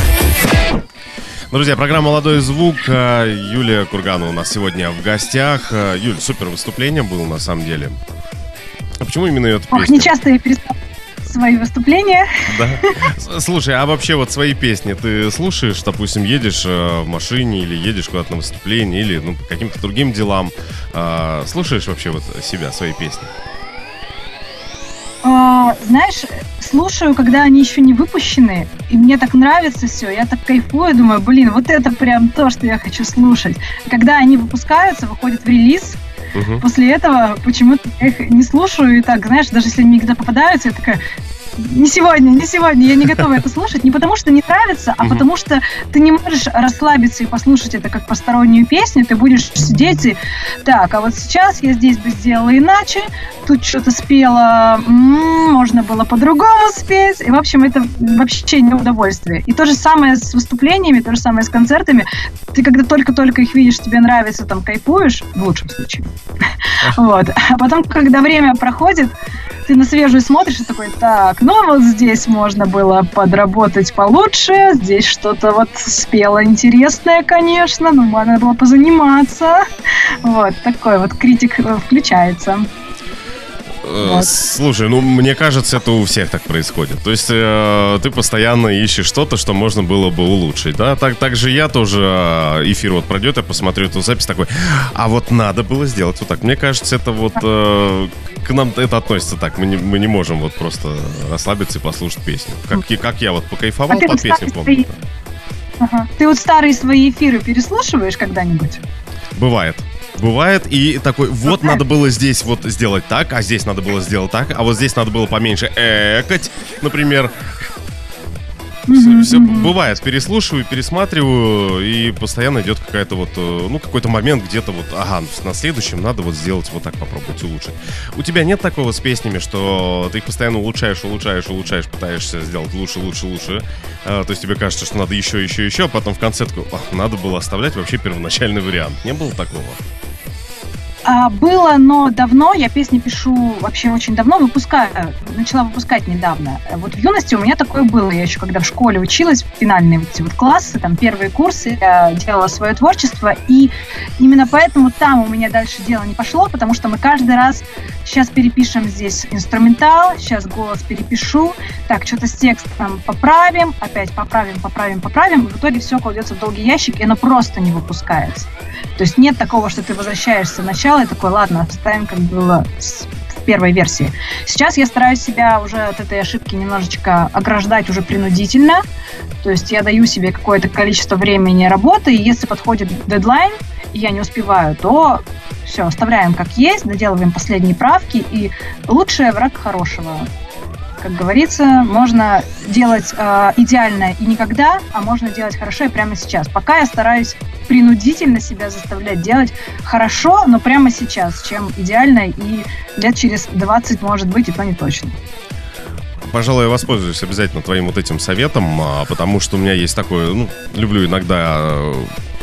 Друзья, программа «Молодой звук». Э, Юлия Курганова у нас сегодня в гостях. Э, Юль, супер выступление было на самом деле. А почему именно эту Ох, песню? не часто я перестала свои выступления. Да. Слушай, а вообще вот свои песни ты слушаешь, допустим, едешь э, в машине или едешь куда-то на выступление или ну, по каким-то другим делам. А, Слушаешь вообще вот себя, свои песни? А, знаешь, слушаю, когда они еще не выпущены, и мне так нравится все, я так кайфую, думаю, блин, вот это прям то, что я хочу слушать. А Когда они выпускаются, выходят в релиз, Мгм. после этого почему-то я их не слушаю, и так, знаешь, даже если они мне где-то попадаются, я такая, не сегодня, не сегодня, я не готова это слушать, не потому что не нравится, а потому что ты не можешь расслабиться и послушать это как постороннюю песню, ты будешь сидеть и, так, а вот сейчас я здесь бы сделала иначе, тут что-то спела, можно было по-другому спеть, и, в общем, это вообще не удовольствие. И то же самое с выступлениями, то же самое с концертами, ты когда только-только их видишь, тебе нравится, там, кайфуешь, в лучшем случае. Вот. А потом, когда время проходит, ты на свежую смотришь и такой, так, ну вот здесь можно было подработать получше, здесь что-то вот спело интересное, конечно, но надо было позаниматься. Вот, такой вот критик э, включается. Э, Вот. Слушай, ну мне кажется, это у всех так происходит. То есть э, ты постоянно ищешь что-то, что можно было бы улучшить, да? Так, так же я тоже э, эфир вот пройдет, я посмотрю эту запись такой, а вот надо было сделать вот так. Мне кажется, это вот э, к нам это относится так. Мы не, мы не можем вот просто расслабиться и послушать песню. Как, и- как я вот покайфовал А под вот песню, помню. Ага. Ты вот старые свои эфиры переслушиваешь когда-нибудь? Бывает. Бывает, и такой, вот надо было здесь вот сделать так, а здесь надо было сделать так, а вот здесь надо было поменьше экать, например. Все, все бывает, переслушиваю, пересматриваю, и постоянно идет какая-то вот, э, ну, какой-то момент где-то вот, ага, на следующем надо вот сделать вот так, попробовать улучшить. У тебя нет такого с песнями, что ты их постоянно улучшаешь, улучшаешь, улучшаешь, пытаешься сделать лучше, лучше, лучше. А, то есть тебе кажется, что надо еще, еще, еще, а потом в конце такой, «Ах, надо было оставлять вообще первоначальный вариант. Не было такого? А, было, но давно. Я песни пишу вообще очень давно. Выпускаю. Начала выпускать недавно. Вот в юности у меня такое было. Я еще когда в школе училась, финальные вот эти вот классы, там первые курсы, я делала свое творчество. И именно поэтому там у меня дальше дело не пошло, потому что мы каждый раз сейчас перепишем здесь инструментал, сейчас голос перепишу, так, что-то с текстом поправим, опять поправим, поправим, поправим. И в итоге все кладется в долгий ящик, и оно просто не выпускается. То есть нет такого, что ты возвращаешься в начало и такой, ладно, оставим, как было в первой версии. Сейчас я стараюсь себя уже от этой ошибки немножечко ограждать уже принудительно. То есть я даю себе какое-то количество времени работы, и если подходит дедлайн, и я не успеваю, то все, оставляем как есть, доделываем последние правки, и лучшее враг хорошего. Как говорится, можно делать э, идеально и никогда, а можно делать хорошо и прямо сейчас. Пока я стараюсь принудительно себя заставлять делать хорошо, но прямо сейчас, чем идеально и лет через 20, может быть, и то не точно. Пожалуй, я воспользуюсь обязательно твоим вот этим советом, а, потому что у меня есть такое, ну, люблю иногда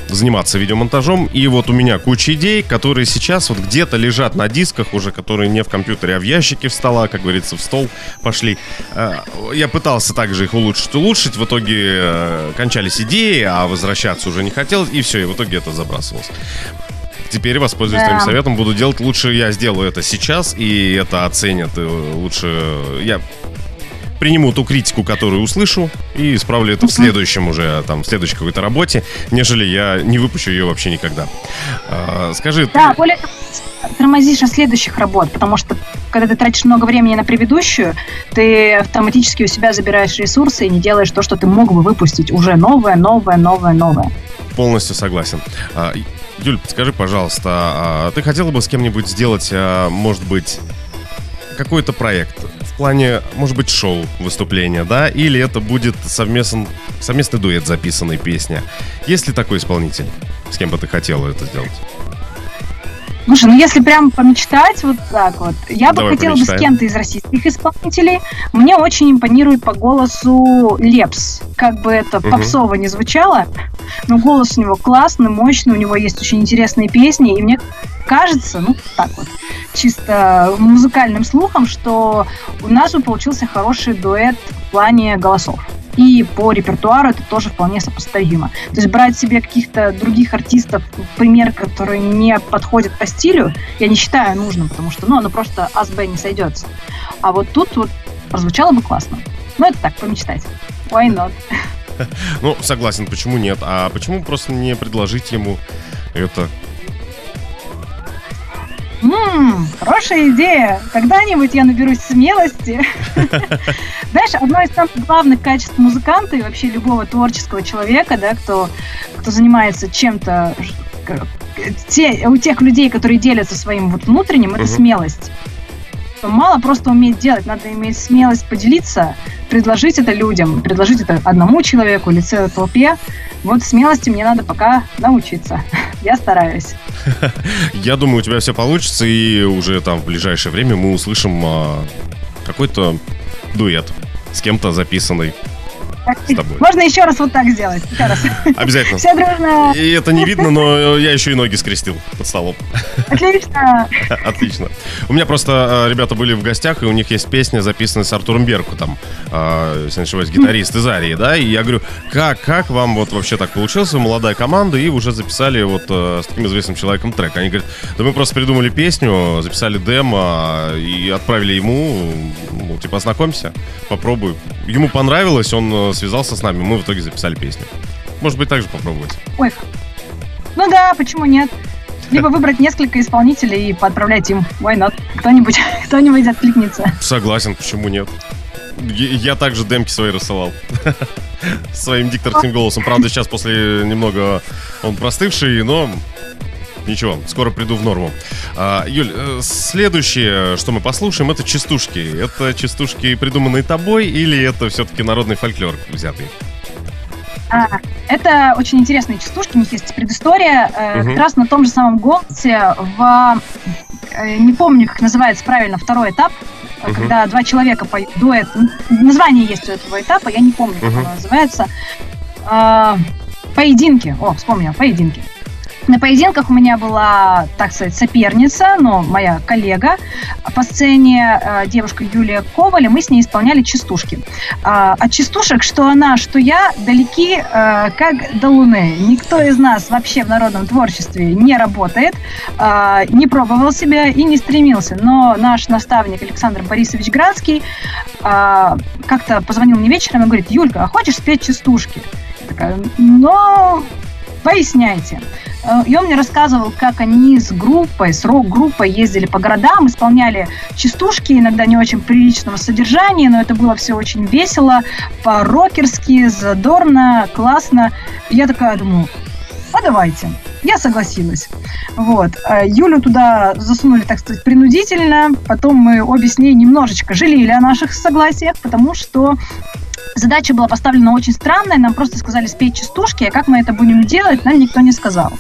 заниматься видеомонтажом, и вот у меня куча идей, которые сейчас вот где-то лежат на дисках уже, которые не в компьютере, а в ящике в стола, как говорится, в стол пошли. Э, Я пытался также их улучшить, улучшить, в итоге э, кончались идеи, а возвращаться уже не хотелось, и все, и в итоге это забрасывалось. Теперь воспользуюсь Да. твоим советом, буду делать лучше, я сделаю это сейчас, и это оценят э, лучше. Я приму ту критику, которую услышу, и исправлю это в следующем уже, там, в следующей какой-то работе, нежели я не выпущу ее вообще никогда. А, скажи, ты- Да, более того, тормозишь от следующих работ, потому что когда ты тратишь много времени на предыдущую, ты автоматически у себя забираешь ресурсы и не делаешь то, что ты мог бы выпустить уже новое, новое, новое, новое. полностью согласен. А, Юль, подскажи, пожалуйста, а ты хотела бы с кем-нибудь сделать, а, может быть, какой-то проект? В плане, может быть, шоу, выступления, да? Или это будет совместный, совместный дуэт записанной песни? Есть ли такой исполнитель? С кем бы ты хотела это сделать? Слушай, ну если прям помечтать вот так вот, я бы Давай хотела бы помечтаем. с кем-то из российских исполнителей. Мне очень импонирует по голосу Лепс. Как бы это Мгм. попсово не звучало, но голос у него классный, мощный, у него есть очень интересные песни, и мне кажется, ну так вот, чисто музыкальным слухом, что у нас бы получился хороший дуэт в плане голосов. И по репертуару это тоже вполне сопоставимо. То есть брать себе каких-то других артистов, пример, которые не подходят по стилю, я не считаю нужным, потому что, ну, оно просто А с Б не сойдется. А вот тут вот прозвучало бы классно. Ну, это так, помечтать. Why not? Ну, согласен, почему нет? А почему просто не предложить ему это? Ммм, хорошая идея. Когда-нибудь я наберусь смелости. Знаешь, одно из самых главных качеств музыканта и вообще любого творческого человека, да, кто, кто занимается чем-то, к- те, у тех людей, которые делятся своим вот внутренним, это Мгм. Смелость. Мало просто уметь делать, надо иметь смелость поделиться, предложить это людям, предложить это одному человеку или целой толпе. Вот смелости мне надо пока научиться. Я стараюсь. Я думаю, у тебя все получится, и уже там в ближайшее время мы услышим а, какой-то дуэт с кем-то записанный. С тобой. Можно еще раз вот так сделать. Еще раз. Обязательно. Все дружно. И это не видно, но я еще и ноги скрестил под столом. Отлично. Отлично. У меня просто э, ребята были в гостях, и у них есть песня, записанная с Артуром Беркутом, э, если не ошибаюсь, гитарист из Арии, да, и я говорю, как, как вам вот вообще так получилось, вы молодая команда, и уже записали вот э, с таким известным человеком трек. Они говорят, да мы просто придумали песню, записали демо и отправили ему, ну, типа, ознакомься, попробуй. Ему понравилось, он э, связался с нами, мы в итоге записали песню. Может быть, также попробовать. Ой. Ну да, почему нет? Либо выбрать несколько исполнителей и поотправлять им. Why not? Кто-нибудь, кто-нибудь откликнется. Согласен, почему нет? Я также демки свои рассылал. Своим дикторским голосом. Правда, сейчас после немного он простывший, но ничего, скоро приду в норму. А, Юль, э, следующее, что мы послушаем, это частушки. Это частушки, придуманные тобой, или это все-таки народный фольклор взятый? А, это очень интересные частушки, у них есть предыстория. Э, Мгм. Как раз на том же самом голосе в... э, Не помню, как называется правильно второй этап, э, Мгм. когда два человека поют дуэт. Название есть у этого этапа, я не помню, как Мгм. оно называется. А, Поединки. О, вспомнила, поединки. На поединках у меня была, так сказать, соперница, но моя коллега по сцене, э, девушка Юлия Коваль, мы с ней исполняли частушки. А, От частушек, что она, что я, далеки э, как до луны. Никто из нас вообще в народном творчестве не работает, а, не пробовал себя и не стремился. Но наш наставник Александр Борисович Градский а, как-то позвонил мне вечером и говорит, Юлька, а хочешь спеть частушки? Я такая, ну, поясняйте. Э, И он мне рассказывал, как они с группой, с рок-группой ездили по городам, исполняли частушки, иногда не очень приличного содержания, но это было все очень весело, по-рокерски, задорно, классно. И я такая думаю, а давайте. Я согласилась. Вот. Э, Юлю туда засунули, так сказать, принудительно. Потом мы обе с ней немножечко жалели о наших согласиях, потому что Задача была поставлена очень странная, нам просто сказали спеть частушки, а как мы это будем делать, нам никто не сказал.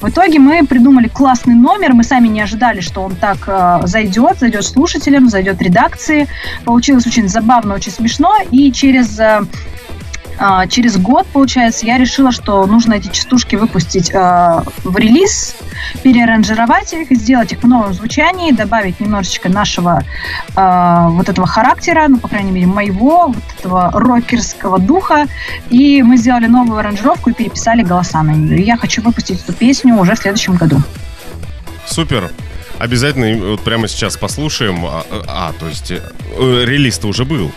В итоге мы придумали классный номер, мы сами не ожидали, что он так э, зайдет, зайдет слушателям, зайдет редакции. Получилось очень забавно, очень смешно, и через э, через год, получается, я решила, что нужно эти частушки выпустить э, в релиз, переаранжировать их, сделать их в новом звучании, добавить немножечко нашего э, вот этого характера, ну, по крайней мере, моего, вот этого рокерского духа. И мы сделали новую аранжировку и переписали голоса на нее. И я хочу выпустить эту песню уже в следующем году. Супер. Обязательно э, вот прямо сейчас послушаем. А, а, то есть э, э, релиз-то уже был.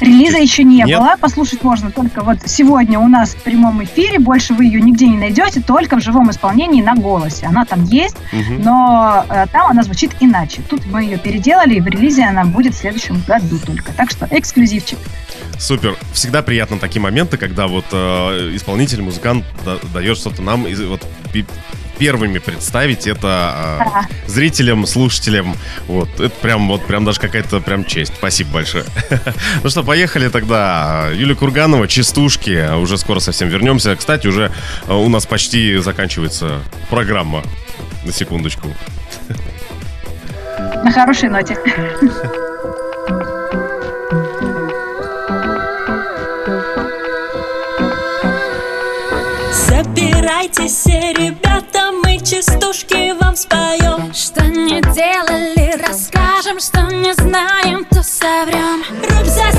Релиза еще не Нет? было. Послушать можно только вот сегодня у нас в прямом эфире. Больше вы ее нигде не найдете, только в живом исполнении на голосе. Она там есть, Мгм. но э, там она звучит иначе. Тут мы ее переделали, и в релизе она будет в следующем году только. Так что эксклюзивчик. Супер. Всегда приятно такие моменты, когда вот э, исполнитель, музыкант да- дает что-то нам из вот первыми представить это э, зрителям, слушателям. Вот это прям вот прям даже какая-то прям честь. Спасибо большое. Ну что, поехали тогда. Юлия Курганова, частушки. Уже скоро совсем вернемся. Кстати, уже э, у нас почти заканчивается программа. На секундочку. На хорошей ноте. Собирайтесь все, ребята, мы частушки вам споем. Что не делали, расскажем, что не знаем, то соврем. Руб за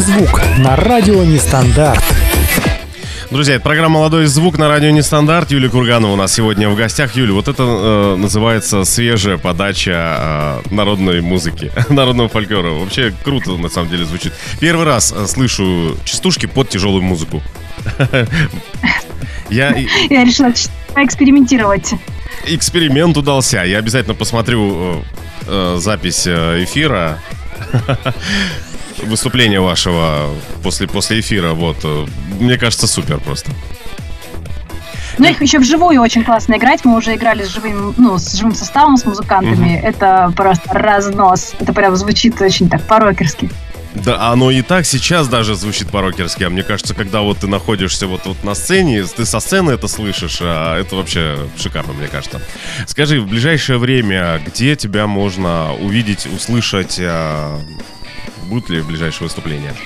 Молодой звук на радио Нестандарт. Друзья, это программа «Молодой звук» на радио «Нестандарт». Юлия Курганова у нас сегодня в гостях. Юля, вот это э, называется свежая подача э, народной музыки, народного фольклора. Вообще круто, на самом деле, звучит. Первый раз э, слышу частушки под тяжелую музыку. Я решила поэкспериментировать. эксперимент удался. Я обязательно посмотрю э, э, запись эфира. Выступление вашего после, после эфира. Вот. э, Мне кажется, супер просто. Но их еще вживую очень классно играть. Мы уже играли с живым, ну, с живым составом, с музыкантами. Это просто разнос. Это прям звучит очень так по-рокерски. Да, оно и так сейчас даже звучит по-рокерски. А мне кажется, когда вот ты находишься вот, вот на сцене, ты со сцены это слышишь, а это вообще шикарно, мне кажется. Скажи, в ближайшее время, где тебя можно увидеть, услышать? Будут ли ближайшие выступления?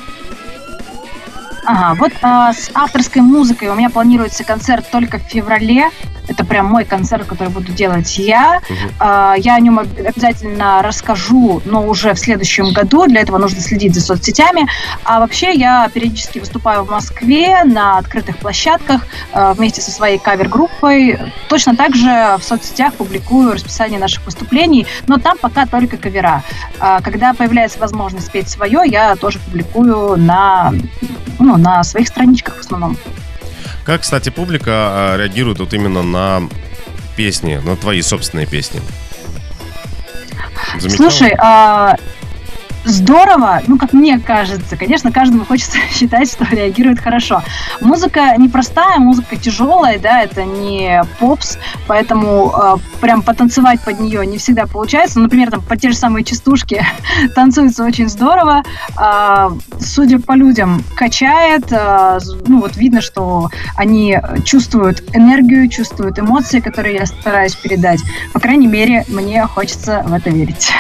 Ага, вот а, с авторской музыкой у меня планируется концерт только в феврале. Это прям мой концерт, который буду делать я. Мгм. А, я о нем об- обязательно расскажу, но уже в следующем году. Для этого нужно следить за соцсетями. А вообще я периодически выступаю в Москве на открытых площадках а, вместе со своей кавер-группой. Точно так же в соцсетях публикую расписание наших выступлений, но там пока только кавера. А, Когда появляется возможность спеть свое, я тоже публикую на, ну, на своих страничках в основном. Как, кстати, публика а, реагирует вот именно на песни, на твои собственные песни? Замечала? Слушай, а, здорово, ну, как мне кажется. Конечно, каждому хочется считать, что реагирует хорошо. Музыка непростая, музыка тяжелая, да, это не попс, поэтому а, прям потанцевать под нее не всегда получается. Ну, Например, там по те же самые частушки танцуется очень здорово. А, судя по людям, качает. з- ну, вот видно, что они чувствуют энергию, чувствуют эмоции, которые я стараюсь передать. По крайней мере, мне хочется в это верить.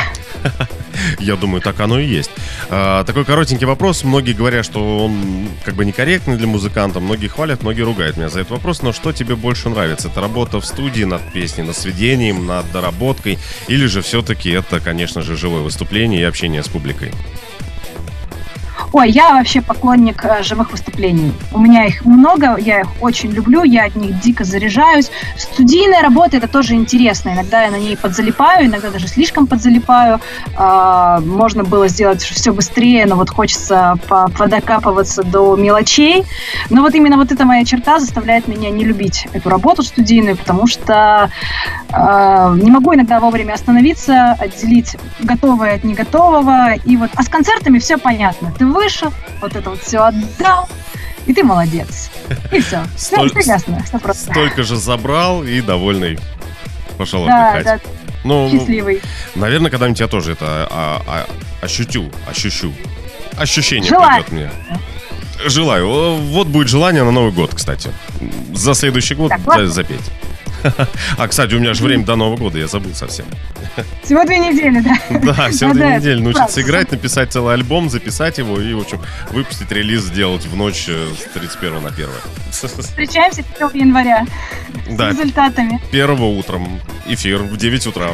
Я думаю, так оно и есть. А, такой коротенький вопрос. Многие говорят, что он как бы некорректный для музыканта. Многие хвалят, многие ругают меня за этот вопрос. Но что тебе больше нравится? Это работа в студии над песней, над сведением, над доработкой? Или же все-таки это, конечно же, живое выступление и общение с публикой? Ой, я вообще поклонник э, живых выступлений. У меня их много, я их очень люблю, я от них дико заряжаюсь. Студийная работа это тоже интересно. Иногда я на ней подзалипаю, иногда даже слишком подзалипаю. А, можно было сделать все быстрее, но вот хочется по- подокапываться до мелочей. Но вот именно вот эта моя черта заставляет меня не любить эту работу студийную, потому что э, не могу иногда вовремя остановиться, отделить готовое от неготового. И вот, а с концертами все понятно. Ты вышел, вот это вот все отдал, и ты молодец. И все. Все, Столь- ясно, все просто. Столько же забрал и довольный пошел Да, отдыхать. да, Ну, счастливый. наверное, когда-нибудь я тоже это а, а, ощутю, ощущу. Ощущение Желаю. придет мне. Желаю. Вот будет желание на Новый год, кстати. За следующий год Так, ладно. запеть. А, кстати, у меня же время до Нового года, я забыл совсем. Всего две недели, да. Да, всего две да, недели. Научиться играть, написать целый альбом, записать его и, в общем, выпустить релиз, сделать в ночь э, с 31 на 1. Встречаемся 1 января Да, с результатами. первого утром. Эфир в 9 утра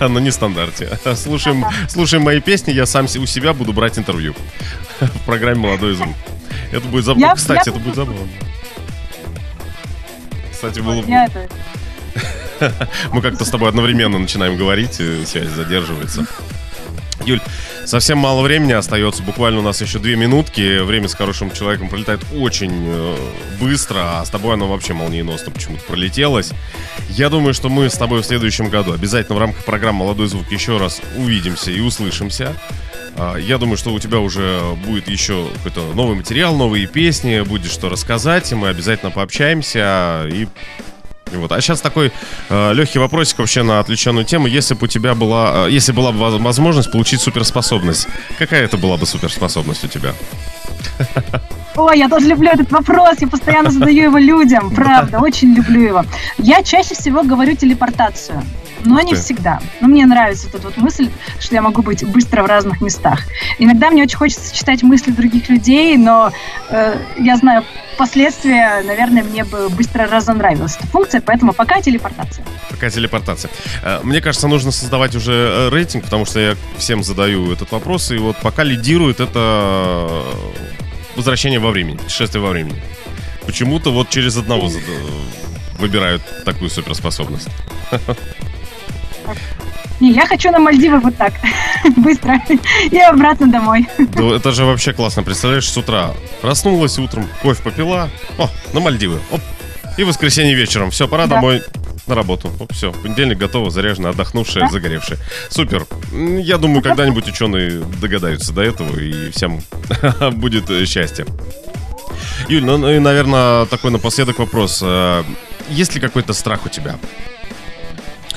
на нестандарте. Слушаем, слушаем мои песни, я сам у себя буду брать интервью в программе «Молодой звук». Это будет забавно. Кстати, я- это будет забавно. Кстати, было бы... Мы как-то с тобой одновременно начинаем говорить, связь задерживается. Юль, совсем мало времени остается, буквально у нас еще две минутки. Время с хорошим человеком пролетает очень э, быстро, а с тобой оно вообще молниеносно почему-то пролетелось. Я думаю, что мы с тобой в следующем году обязательно в рамках программы «Молодой звук» еще раз увидимся и услышимся. А, Я думаю, что у тебя уже будет еще какой-то новый материал, новые песни, будет что рассказать, и мы обязательно пообщаемся и Вот. А сейчас такой э, легкий вопросик вообще на отвлеченную тему. Если бы у тебя была, э, если была бы воз- возможность получить суперспособность, какая это была бы суперспособность у тебя? Ой, я тоже люблю этот вопрос, я постоянно задаю его людям, правда, очень люблю его. Я чаще всего говорю телепортацию, но Ух не ты. всегда. Но мне нравится эта вот мысль, что я могу быть быстро в разных местах. Иногда мне очень хочется читать мысли других людей, но э, я знаю последствия, наверное, мне бы быстро разонравилась эта функция, поэтому пока телепортация. Какая телепортация? Э, Мне кажется, нужно создавать уже э, рейтинг, потому что я всем задаю этот вопрос, и вот пока лидирует это э, возвращение во времени, путешествие во времени. Почему-то вот через одного выбирают такую суперспособность. Не, я хочу на Мальдивы вот так, быстро, и обратно домой. Да это же вообще классно. Представляешь, с утра проснулась утром, кофе попила, о, на Мальдивы, оп, и в воскресенье вечером. Все, пора Да. домой на работу. все, понедельник готово, заряжена, отдохнувшая, Да. загоревшая. Супер. Я думаю, когда-нибудь ученые догадаются до этого, и всем будет э, счастье. Юль, ну, ну и, наверное, такой напоследок вопрос. Э, Есть ли какой-то страх у тебя?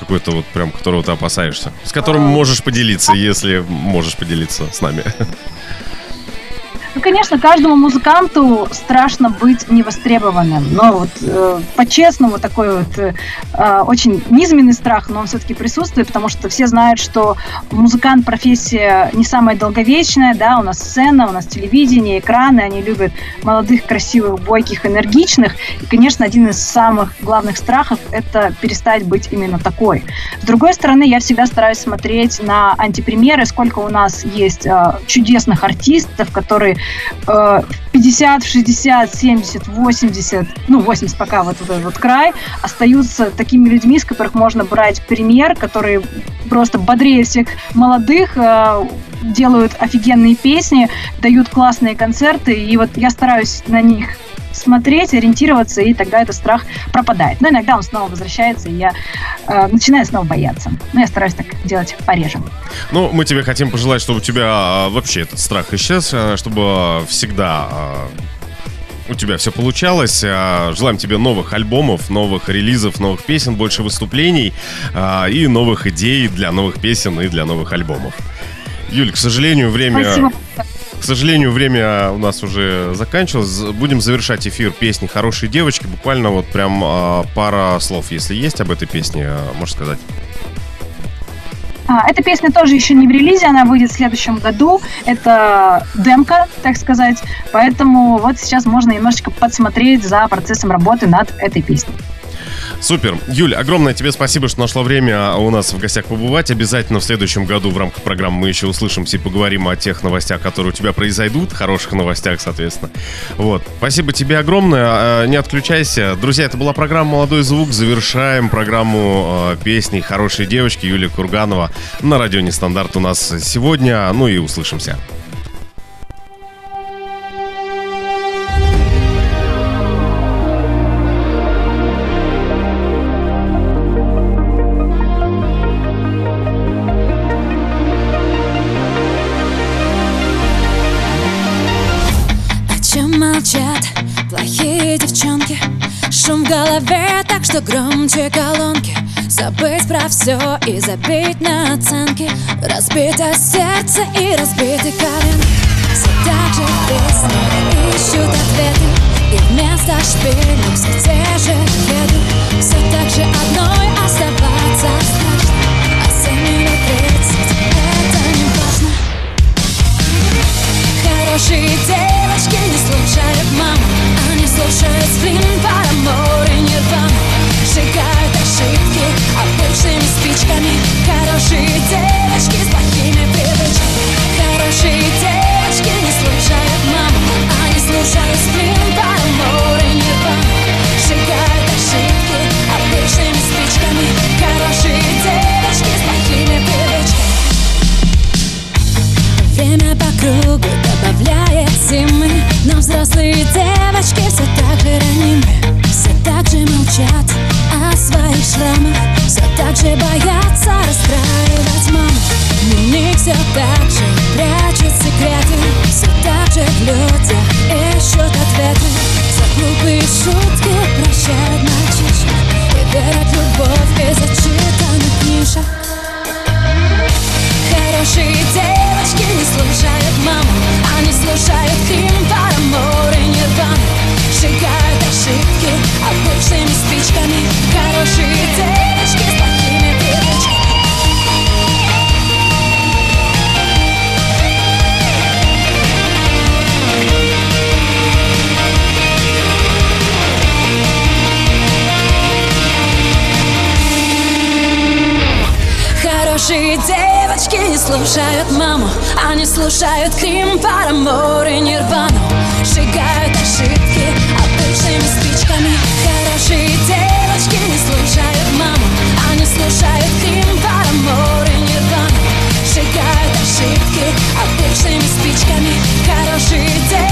Какой-то вот прям, которого ты опасаешься? С которым можешь поделиться, если можешь поделиться с нами. Ну, конечно, каждому музыканту страшно быть невостребованным, но вот э, по-честному такой вот э, э, очень низменный страх, но он все-таки присутствует, потому что все знают, что музыкант профессия не самая долговечная, да, у нас сцена, у нас телевидение, экраны, они любят молодых, красивых, бойких, энергичных, и, конечно, один из самых главных страхов – это перестать быть именно такой. С другой стороны, я всегда стараюсь смотреть на антипримеры, сколько у нас есть э, чудесных артистов, которые э, в 50, в 60, 70, 80, ну, 80 пока вот этот вот край, остаются такими людьми, с которых можно брать пример, которые просто бодрее всех молодых, э, делают офигенные песни, дают классные концерты, и вот я стараюсь на них смотреть, ориентироваться, и тогда этот страх пропадает. Но иногда он снова возвращается, и я э, начинаю снова бояться. Но я стараюсь так делать пореже. Ну, мы тебе хотим пожелать, чтобы у тебя а, вообще этот страх исчез, а, чтобы всегда а, у тебя все получалось. А, Желаем тебе новых альбомов, новых релизов, новых песен, больше выступлений и новых идей для новых песен и для новых альбомов. Юль, к сожалению, время... Спасибо. К сожалению, время у нас уже заканчивалось. Будем завершать эфир песни «Хорошие девочки». Буквально вот прям а, пара слов, если есть об этой песне, а, можешь сказать. А, эта песня тоже еще не в релизе, она выйдет в следующем году. Это демка, так сказать. Поэтому вот сейчас можно немножечко подсмотреть за процессом работы над этой песней. Супер. Юль, огромное тебе спасибо, что нашла время у нас в гостях побывать. Обязательно в следующем году в рамках программы мы еще услышимся и поговорим о тех новостях, которые у тебя произойдут, хороших новостях, соответственно. Вот. Спасибо тебе огромное. А, Не отключайся. Друзья, это была программа «Молодой звук». Завершаем программу э, песней «Хорошие девочки» Юлия Курганова на радио «Нестандарт» у нас сегодня. Ну и услышимся. Что громче колонки. Забыть про все и забить на оценки. Разбито сердце и разбиты коленки. Все так же песни ищут ответы. И вместо шпилек все те же ответы Все так же одной оставаться страшно. А минут тридцать это не важно. Хорошие девочки не слушают маму. Они слушают сплин, парамор и нирвану Сжигают ошибки обычными спичками. Хорошие девочки с плохими привычками. Хорошие девочки не слушают маму Они слушают Крим, Парамор и Нирвану. Сжигают ошибки обычными спичками. Хорошие девочки не слушают маму Они слушают Крим, Парамор и Нирвану. Сжигают ошибки обычными спичками. Хорошие девочки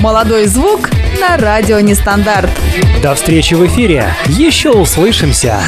Молодой звук на радио Нестандарт. До встречи в эфире. Еще услышимся.